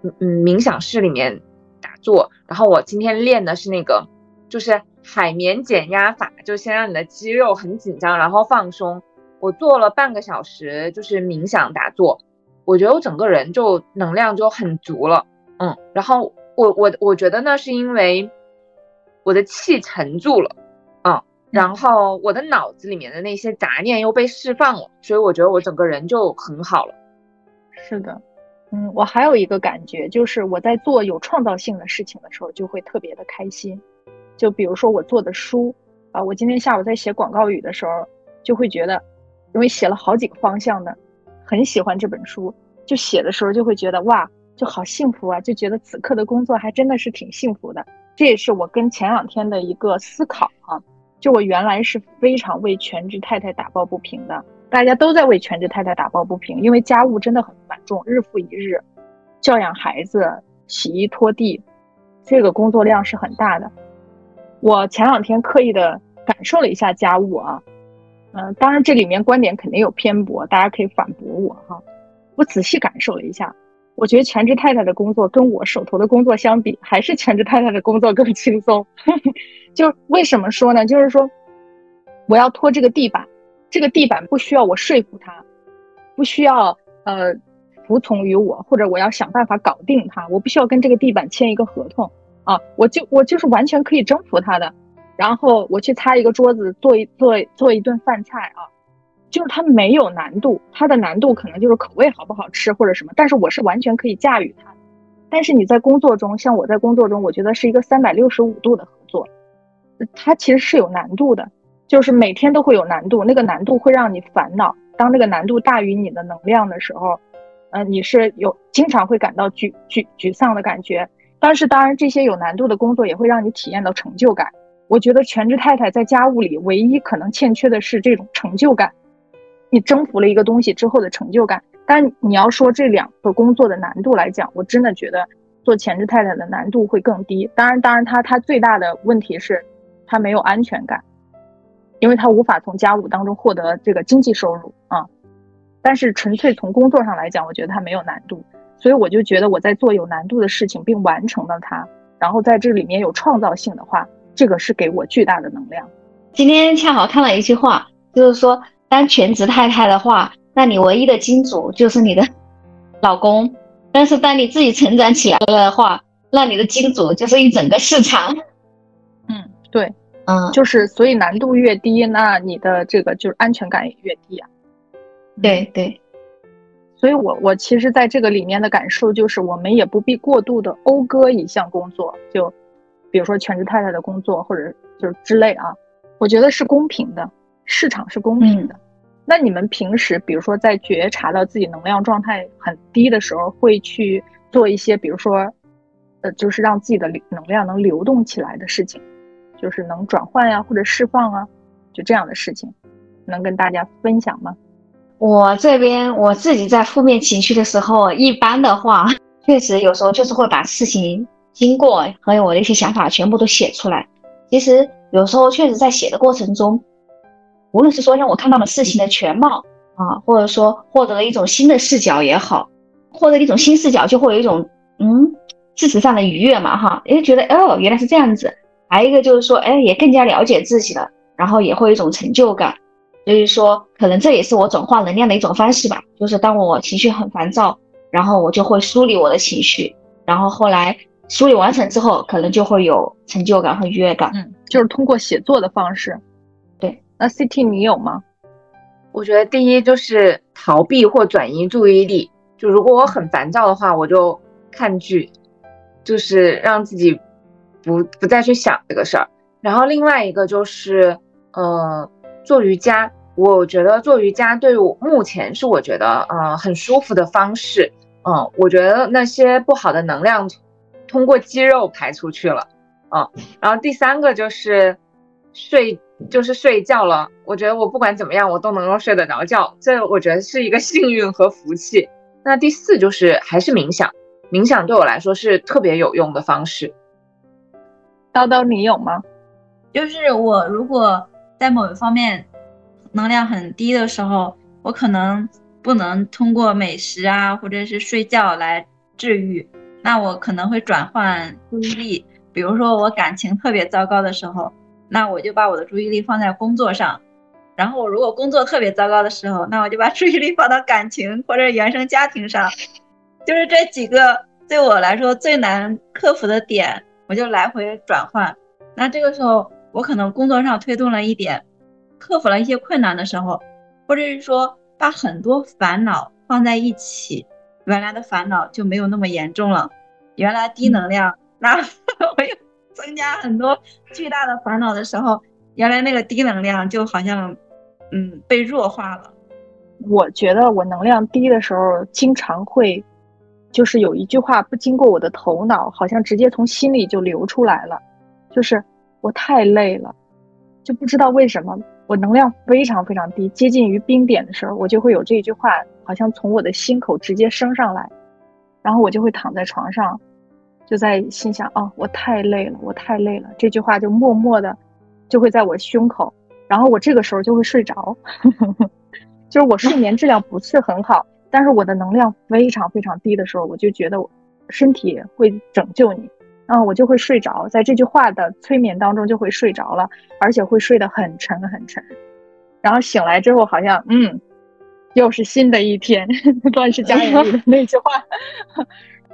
B: 嗯嗯冥想室里面打坐。然后我今天练的是那个就是海绵减压法，就先让你的肌肉很紧张，然后放松。我做了半个小时，就是冥想打坐。我觉得我整个人就能量就很足了，嗯。然后。我我我觉得呢，是因为我的气沉住了，嗯，然后我的脑子里面的那些杂念又被释放了，所以我觉得我整个人就很好了。
A: 是的，嗯，我还有一个感觉，就是我在做有创造性的事情的时候，就会特别的开心。就比如说我做的书啊，我今天下午在写广告语的时候，就会觉得，因为写了好几个方向的，很喜欢这本书，就写的时候就会觉得哇。就好幸福啊，就觉得此刻的工作还真的是挺幸福的。这也是我跟前两天的一个思考啊。就我原来是非常为全职太太打抱不平的，大家都在为全职太太打抱不平，因为家务真的很繁重，日复一日，教养孩子、洗衣拖地，这个工作量是很大的。我前两天刻意的感受了一下家务啊，嗯，当然这里面观点肯定有偏颇，大家可以反驳我哈。我仔细感受了一下。我觉得全职太太的工作跟我手头的工作相比，还是全职太太的工作更轻松。就为什么说呢？就是说，我要拖这个地板，这个地板不需要我说服他，不需要呃服从于我，或者我要想办法搞定他，我不需要跟这个地板签一个合同啊，我就我就是完全可以征服他的。然后我去擦一个桌子，做一做做一顿饭菜啊。就是它没有难度，它的难度可能就是口味好不好吃或者什么，但是我是完全可以驾驭它。但是你在工作中，像我在工作中，我觉得是一个三百六十五度的合作，它其实是有难度的，就是每天都会有难度，那个难度会让你烦恼。当那个难度大于你的能量的时候，呃，你是有经常会感到沮沮沮丧的感觉。但是当然，这些有难度的工作也会让你体验到成就感。我觉得全职太太在家务里唯一可能欠缺的是这种成就感。你征服了一个东西之后的成就感，但你要说这两个工作的难度来讲，我真的觉得做全职太太的难度会更低。当然，当然，他他最大的问题是，他没有安全感，因为他无法从家务当中获得这个经济收入啊。但是纯粹从工作上来讲，我觉得他没有难度，所以我就觉得我在做有难度的事情并完成了它，然后在这里面有创造性的话，这个是给我巨大的能量。
C: 今天恰好看了一句话，就是说。当全职太太的话，那你唯一的金主就是你的 老公；但是当你自己成长起来了的话，那你的金主就是一整个市场。
A: 嗯，对，
C: 嗯，
A: 就是所以难度越低，那你的这个就是安全感也越低啊。
C: 对对，
A: 所以我我其实在这个里面的感受就是，我们也不必过度的讴歌一项工作，就比如说全职太太的工作或者就是之类啊，我觉得是公平的。市场是公平的，那你们平时，比如说在觉察到自己能量状态很低的时候，会去做一些，比如说，呃，就是让自己的能量能流动起来的事情，就是能转换呀，或者释放啊，就这样的事情，能跟大家分享吗？
C: 我这边我自己在负面情绪的时候，一般的话，确实有时候就是会把事情经过和我的一些想法全部都写出来。其实有时候确实在写的过程中。无论是说让我看到了事情的全貌啊，或者说获得了一种新的视角也好，获得一种新视角就会有一种嗯，事实上的愉悦嘛哈，哎觉得哦原来是这样子，还有一个就是说哎也更加了解自己了，然后也会有一种成就感，所以说可能这也是我转化能量的一种方式吧，就是当我情绪很烦躁，然后我就会梳理我的情绪，然后后来梳理完成之后，可能就会有成就感和愉悦感，
A: 嗯，就是通过写作的方式。对那 CT 你有吗？
B: 我觉得第一就是逃避或转移注意力。就如果我很烦躁的话，我就看剧，就是让自己不不再去想这个事儿。然后另外一个就是，呃，做瑜伽。我觉得做瑜伽对我目前是我觉得呃很舒服的方式。嗯，我觉得那些不好的能量通过肌肉排出去了。嗯，然后第三个就是睡。就是睡觉了，我觉得我不管怎么样，我都能够睡得着觉，这我觉得是一个 幸运和福气。那第四就是还是冥想，冥想对我来说是特别有用的方式。
A: 叨叨，你有吗？
D: 就是我如果在某一方面能量很低的时候，我可能不能通过美食啊或者是睡觉来治愈，那我可能会转换注意力。比如说我感情特别糟糕的时候，那我就把我的注意力放在工作上。然后我如果工作特别糟糕的时候，那我就把注意力放到感情或者原生家庭上。就是这几个对我来说最难克服的点，我就来回转换。那这个时候，我可能工作上推动了一点，克服了一些困难的时候，或者是说把很多烦恼放在一起，原来的烦恼就没有那么严重了。原来低能量，那 我又增加很多巨大的烦恼的时候，原来那个低能量就好像，嗯，被弱化了。
A: 我觉得我能量低的时候，经常会。就是有一句话不经过我的头脑，好像直接从心里就流出来了，就是我太累了，就不知道为什么我能量非常非常低，接近于冰点的时候，我就会有这句话，好像从我的心口直接升上来，然后我就会躺在床上，就在心想，哦，我太累了，我太累了，这句话就默默的就会在我胸口，然后我这个时候就会睡着，就是我睡眠质量不是很好。但是我的能量非常非常低的时候，我就觉得身体会拯救你，嗯，我就会睡着，在这句话的催眠当中就会睡着了，而且会睡得很沉很沉，然后醒来之后好像嗯，又是新的一天，乱世佳人的那句话，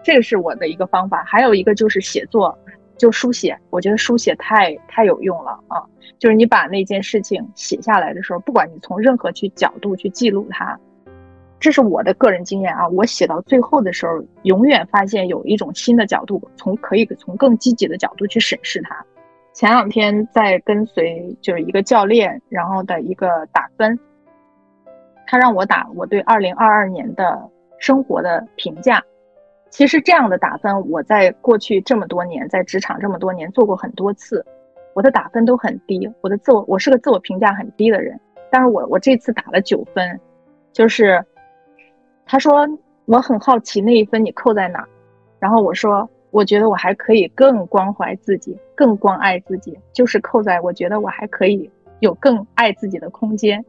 A: 这个是我的一个方法。还有一个就是写作，就书写，我觉得书写太太有用了啊，就是你把那件事情写下来的时候，不管你从任何去角度去记录它。这是我的个人经验啊，我写到最后的时候，永远发现有一种新的角度，从可以从更积极的角度去审视它。前两天在跟随就是一个教练，然后的一个打分，他让我打我对二零二二年的生活的评价。其实这样的打分，我在过去这么多年在职场这么多年做过很多次，我的打分都很低，我的自我我是个自我评价很低的人，但是我我这次打了九分，就是。他说：“我很好奇那一分你扣在哪？”然后我说：“我觉得我还可以更关怀自己，更关爱自己，就是扣在我觉得我还可以有更爱自己的空间。”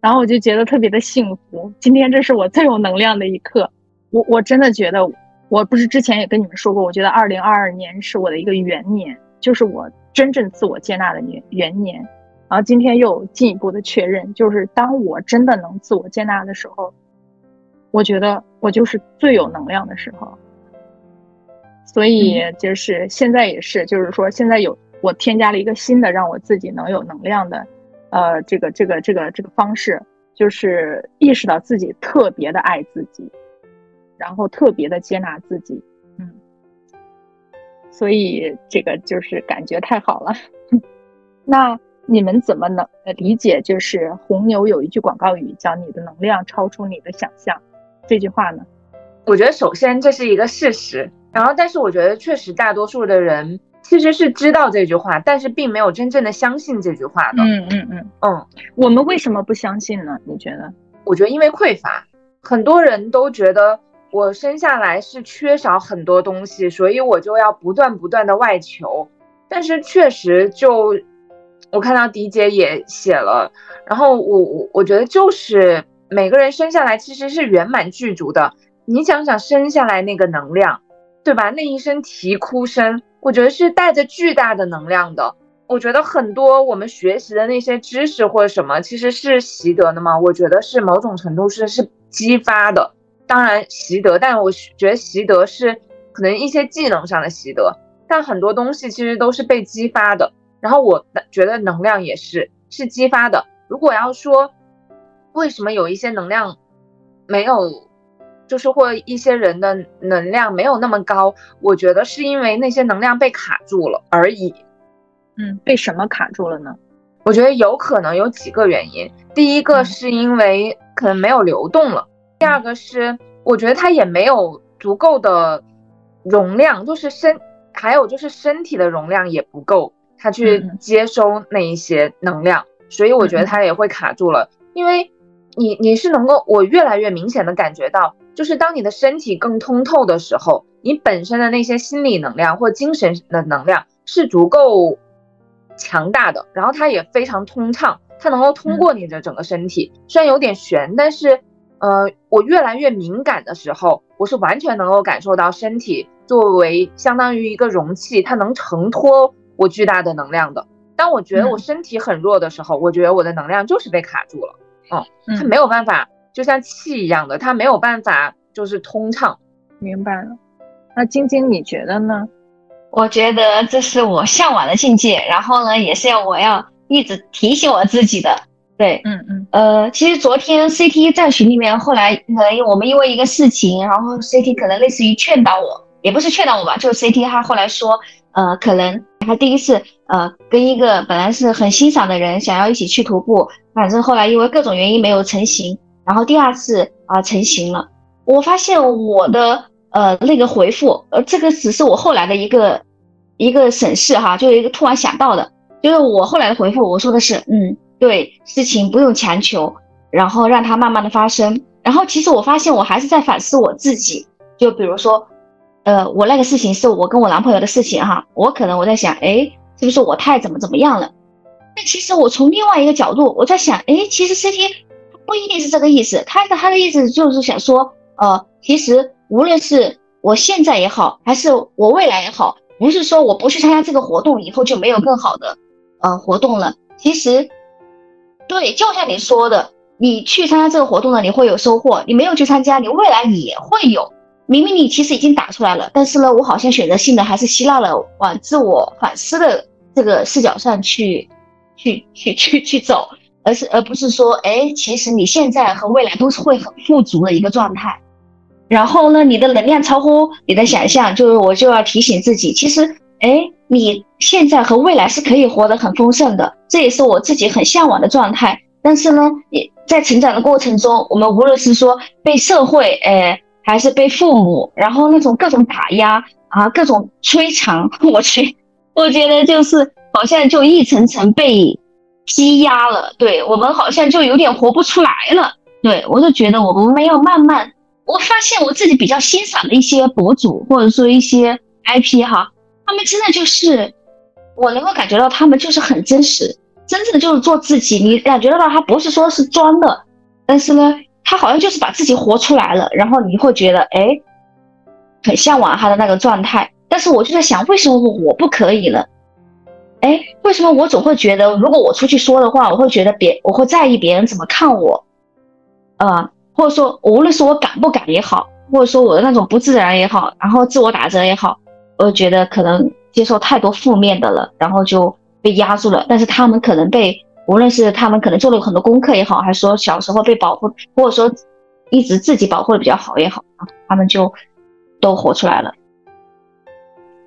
A: 然后我就觉得特别的幸福。今天这是我最有能量的一刻。我我真的觉得，我不是之前也跟你们说过，我觉得二零二二年是我的一个元年，就是我真正自我接纳的年元年。然后今天又进一步的确认，就是当我真的能自我接纳的时候。我觉得我就是最有能量的时候，所以就是现在也是，就是说现在有我添加了一个新的让我自己能有能量的，呃，这个这个这个这个方式，就是意识到自己特别的爱自己，然后特别的接纳自己，嗯，所以这个就是感觉太好了。那你们怎么能理解？就是红牛有一句广告语叫“你的能量超出你的想象”。这句话呢，
B: 我觉得首先这是一个事实，然后但是我觉得确实大多数的人其实是知道这句话，但是并没有真正的相信这句话的。
A: 嗯嗯嗯嗯，我们为什么不相信呢？你觉得？
B: 我觉得因为匮乏，很多人都觉得我生下来是缺少很多东西，所以我就要不断不断的外求。但是确实就我看到迪姐也写了，然后我我我觉得就是。每个人生下来其实是圆满具足的，你想想生下来那个能量，对吧？那一声啼哭声，我觉得是带着巨大的能量的。我觉得很多我们学习的那些知识或者什么，其实是习得的吗？我觉得是某种程度是是激发的。当然习得，但我觉得习得是可能一些技能上的习得，但很多东西其实都是被激发的。然后我觉得能量也是是激发的。如果要说。为什么有一些能量没有，就是或一些人的能量没有那么高？我觉得是因为那些能量被卡住了而已。
A: 嗯，被什么卡住了呢？
B: 我觉得有可能有几个原因。第一个是因为可能没有流动了，第二个是我觉得它也没有足够的容量，就是身还有就是身体的容量也不够，它去接收那一些能量，所以我觉得它也会卡住了，因为。你你是能够，我越来越明显的感觉到，就是当你的身体更通透的时候，你本身的那些心理能量或精神的能量是足够强大的，然后它也非常通畅，它能够通过你的整个身体。虽然有点悬，但是呃，我越来越敏感的时候，我是完全能够感受到身体作为相当于一个容器，它能承托我巨大的能量的。当我觉得我身体很弱的时候，我觉得我的能量就是被卡住了，嗯，它没有办法，就像气一样的，它没有办法就是通畅。
A: 明白了，那晶晶你觉得呢？
C: 我觉得这是我向往的境界，然后呢，也是要我要一直提醒我自己的。对，
A: 嗯嗯，
C: 呃，其实昨天 CT 在群里面，后来可能我们因为一个事情，然后 CT 可能类似于劝导我，也不是劝导我吧，就是 CT 他后来说，呃，可能他第一次呃跟一个本来是很欣赏的人想要一起去徒步，反正后来因为各种原因没有成型，然后第二次啊成型了，我发现我的。呃，那个回复，呃，这个只是我后来的一个一个审视哈，就是一个突然想到的，就是我后来的回复，我说的是，嗯，对，事情不用强求，然后让它慢慢的发生。然后其实我发现我还是在反思我自己，就比如说，呃，我那个事情是我跟我男朋友的事情哈，我可能我在想，哎，是不是我太怎么怎么样了？但其实我从另外一个角度，我在想，哎，其实 CT 不一定是这个意思，他的他的意思就是想说，呃，其实。无论是我现在也好，还是我未来也好，不是说我不去参加这个活动以后就没有更好的呃活动了。其实，对，就像你说的，你去参加这个活动了，你会有收获；你没有去参加，你未来也会有。明明你其实已经打出来了，但是呢，我好像选择性的还是吸纳了往自我反思的这个视角上去，去去去去走，而是而不是说，哎，其实你现在和未来都是会很富足的一个状态。然后呢，你的能量超乎你的想象，就是我就要提醒自己，其实，哎，你现在和未来是可以活得很丰盛的，这也是我自己很向往的状态。但是呢，也在成长的过程中，我们无论是说被社会，哎，还是被父母，然后那种各种打压啊，各种摧残，我去，我觉得就是好像就一层层被积压了，对我们好像就有点活不出来了。对我就觉得我们没有慢慢。我发现我自己比较欣赏的一些博主，或者说一些 IP 哈，他们真的就是我能够感觉到他们就是很真实，真正的就是做自己。你感觉得到他不是说是装的，但是呢，他好像就是把自己活出来了。然后你会觉得哎，很向往他的那个状态。但是我就在想，为什么我不可以呢？哎，为什么我总会觉得，如果我出去说的话，我会觉得别我会在意别人怎么看我，啊？或者说，无论是我敢不敢也好，或者说我的那种不自然也好，然后自我打折也好，我觉得可能接受太多负面的了，然后就被压住了。但是他们可能被，无论是他们可能做了很多功课也好，还是说小时候被保护，或者说一直自己保护的比较好也好，他们就都活出来了。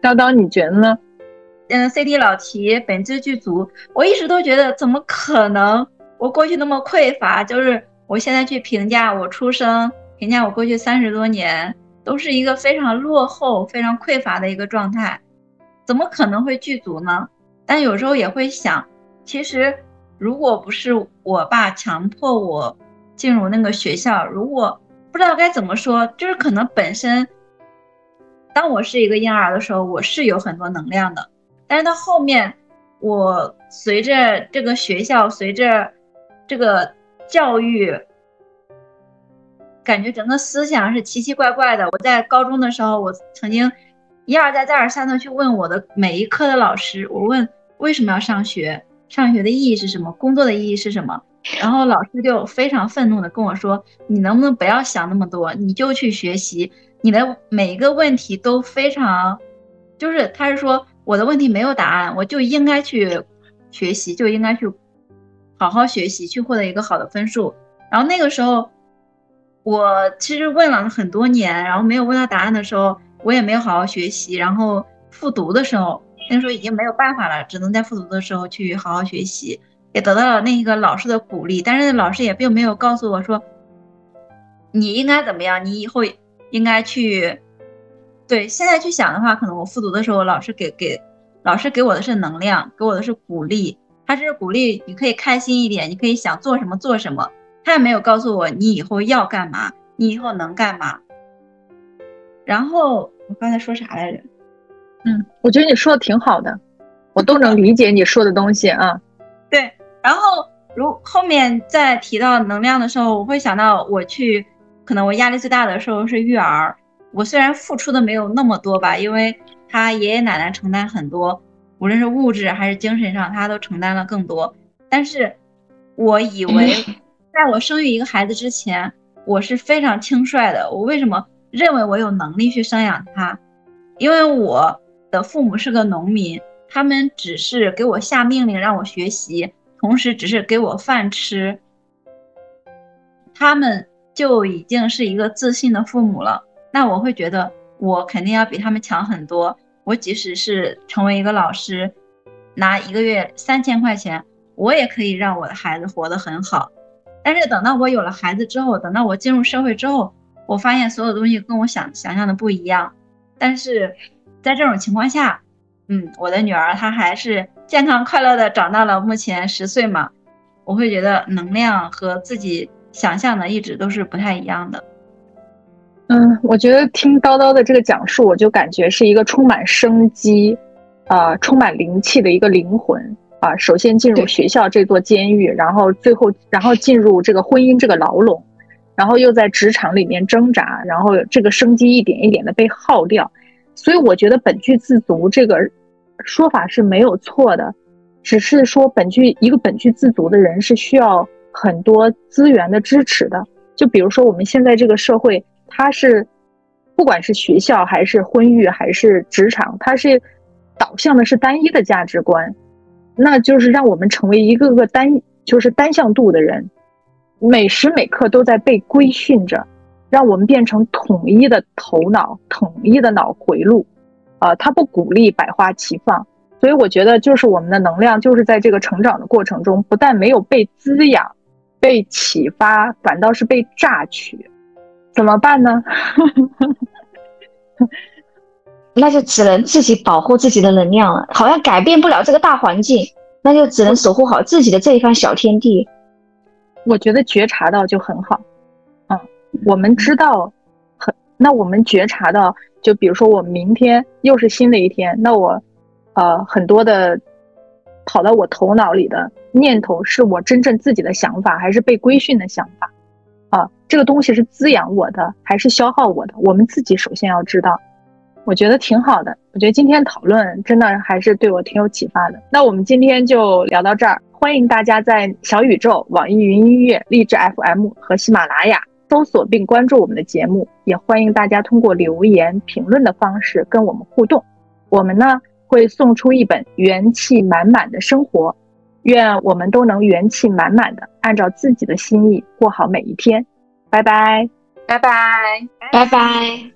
A: 叨叨，你觉得呢？
D: 嗯，CD 老提本质具足，我一直都觉得怎么可能？我过去那么匮乏，就是。我现在去评价我出生，评价我过去三十多年，都是一个非常落后、非常匮乏的一个状态，怎么可能会具足呢？但有时候也会想，其实如果不是我爸强迫我进入那个学校，如果不知道该怎么说，就是可能本身，当我是一个婴儿的时候，我是有很多能量的，但是到后面，我随着这个学校，随着这个。教育感觉整个思想是奇奇怪怪的。我在高中的时候，我曾经一而再、再而三的去问我的每一科的老师，我问为什么要上学，上学的意义是什么，工作的意义是什么？然后老师就非常愤怒的跟我说：“你能不能不要想那么多，你就去学习。你的每一个问题都非常，就是他是说我的问题没有答案，我就应该去学习，就应该去。”好好学习，去获得一个好的分数。然后那个时候，我其实问了很多年，然后没有问到答案的时候，我也没有好好学习。然后复读的时候，那时候已经没有办法了，只能在复读的时候去好好学习，也得到了那个老师的鼓励。但是老师也并没有告诉我说，你应该怎么样，你以后应该去。对，现在去想的话，可能我复读的时候，老师给给老师给我的是能量，给我的是鼓励。他是鼓励你可以开心一点，你可以想做什么做什么。他也没有告诉我你以后要干嘛，你以后能干嘛。然后我刚才说啥来着？
A: 嗯，我觉得你说的挺好的。我都能理解你说的东西啊。
D: 对，然后如后面再提到能量的时候，我会想到我去，可能我压力最大的时候是育儿。我虽然付出的没有那么多吧，因为他爷爷奶奶承担很多，无论是物质还是精神上，他都承担了更多。但是，我以为 在我生育一个孩子之前，我是非常轻率的。我为什么认为我有能力去生养他？因为我的父母是个农民，他们只是给我下命令让我学习，同时只是给我饭吃，他们就已经是一个自信的父母了。那我会觉得我肯定要比他们强很多。我即使是成为一个老师，拿一个月三千块钱，我也可以让我的孩子活得很好。但是等到我有了孩子之后，等到我进入社会之后，我发现所有东西跟我想想象的不一样。但是在这种情况下，嗯，我的女儿她还是健康快乐的长到了目前十岁嘛，我会觉得能量和自己想象的一直都是不太一样的。
A: 嗯，我觉得听叨叨的这个讲述，我就感觉是一个充满生机，啊，充满灵气的一个灵魂啊。首先进入学校这座监狱，然后最后，然后进入这个婚姻这个牢笼，然后又在职场里面挣扎，然后这个生机一点一点的被耗掉。所以我觉得本剧自足这个说法是没有错的，只是说本剧一个本剧自足的人是需要很多资源的支持的。就比如说我们现在这个社会。它是，不管是学校还是婚育还是职场，它是导向的是单一的价值观，那就是让我们成为一个个单就是单向度的人，每时每刻都在被规训着，让我们变成统一的头脑、统一的脑回路，啊，它不鼓励百花齐放，所以我觉得就是我们的能量就是在这个成长的过程中，不但没有被滋养、被启发，反倒是被榨取。怎么办呢？
C: 那就只能自己保护自己的能量了。好像改变不了这个大环境，那就只能守护好自己的这一方小天地。
A: 我觉得觉察到就很好。嗯，我们知道很，那我们觉察到，就比如说我明天又是新的一天，那我呃很多的跑到我头脑里的念头，是我真正自己的想法，还是被规训的想法？这个东西是滋养我的还是消耗我的？我们自己首先要知道。我觉得挺好的，我觉得今天讨论真的还是对我挺有启发的。那我们今天就聊到这儿，欢迎大家在小宇宙、网易云音乐、荔枝 FM 和喜马拉雅搜索并关注我们的节目，也欢迎大家通过留言评论的方式跟我们互动。我们呢会送出一本《元气满满的生活》。愿我们都能元气满满的，按照自己的心意过好每一天。拜拜，
B: 拜拜，
C: 拜拜。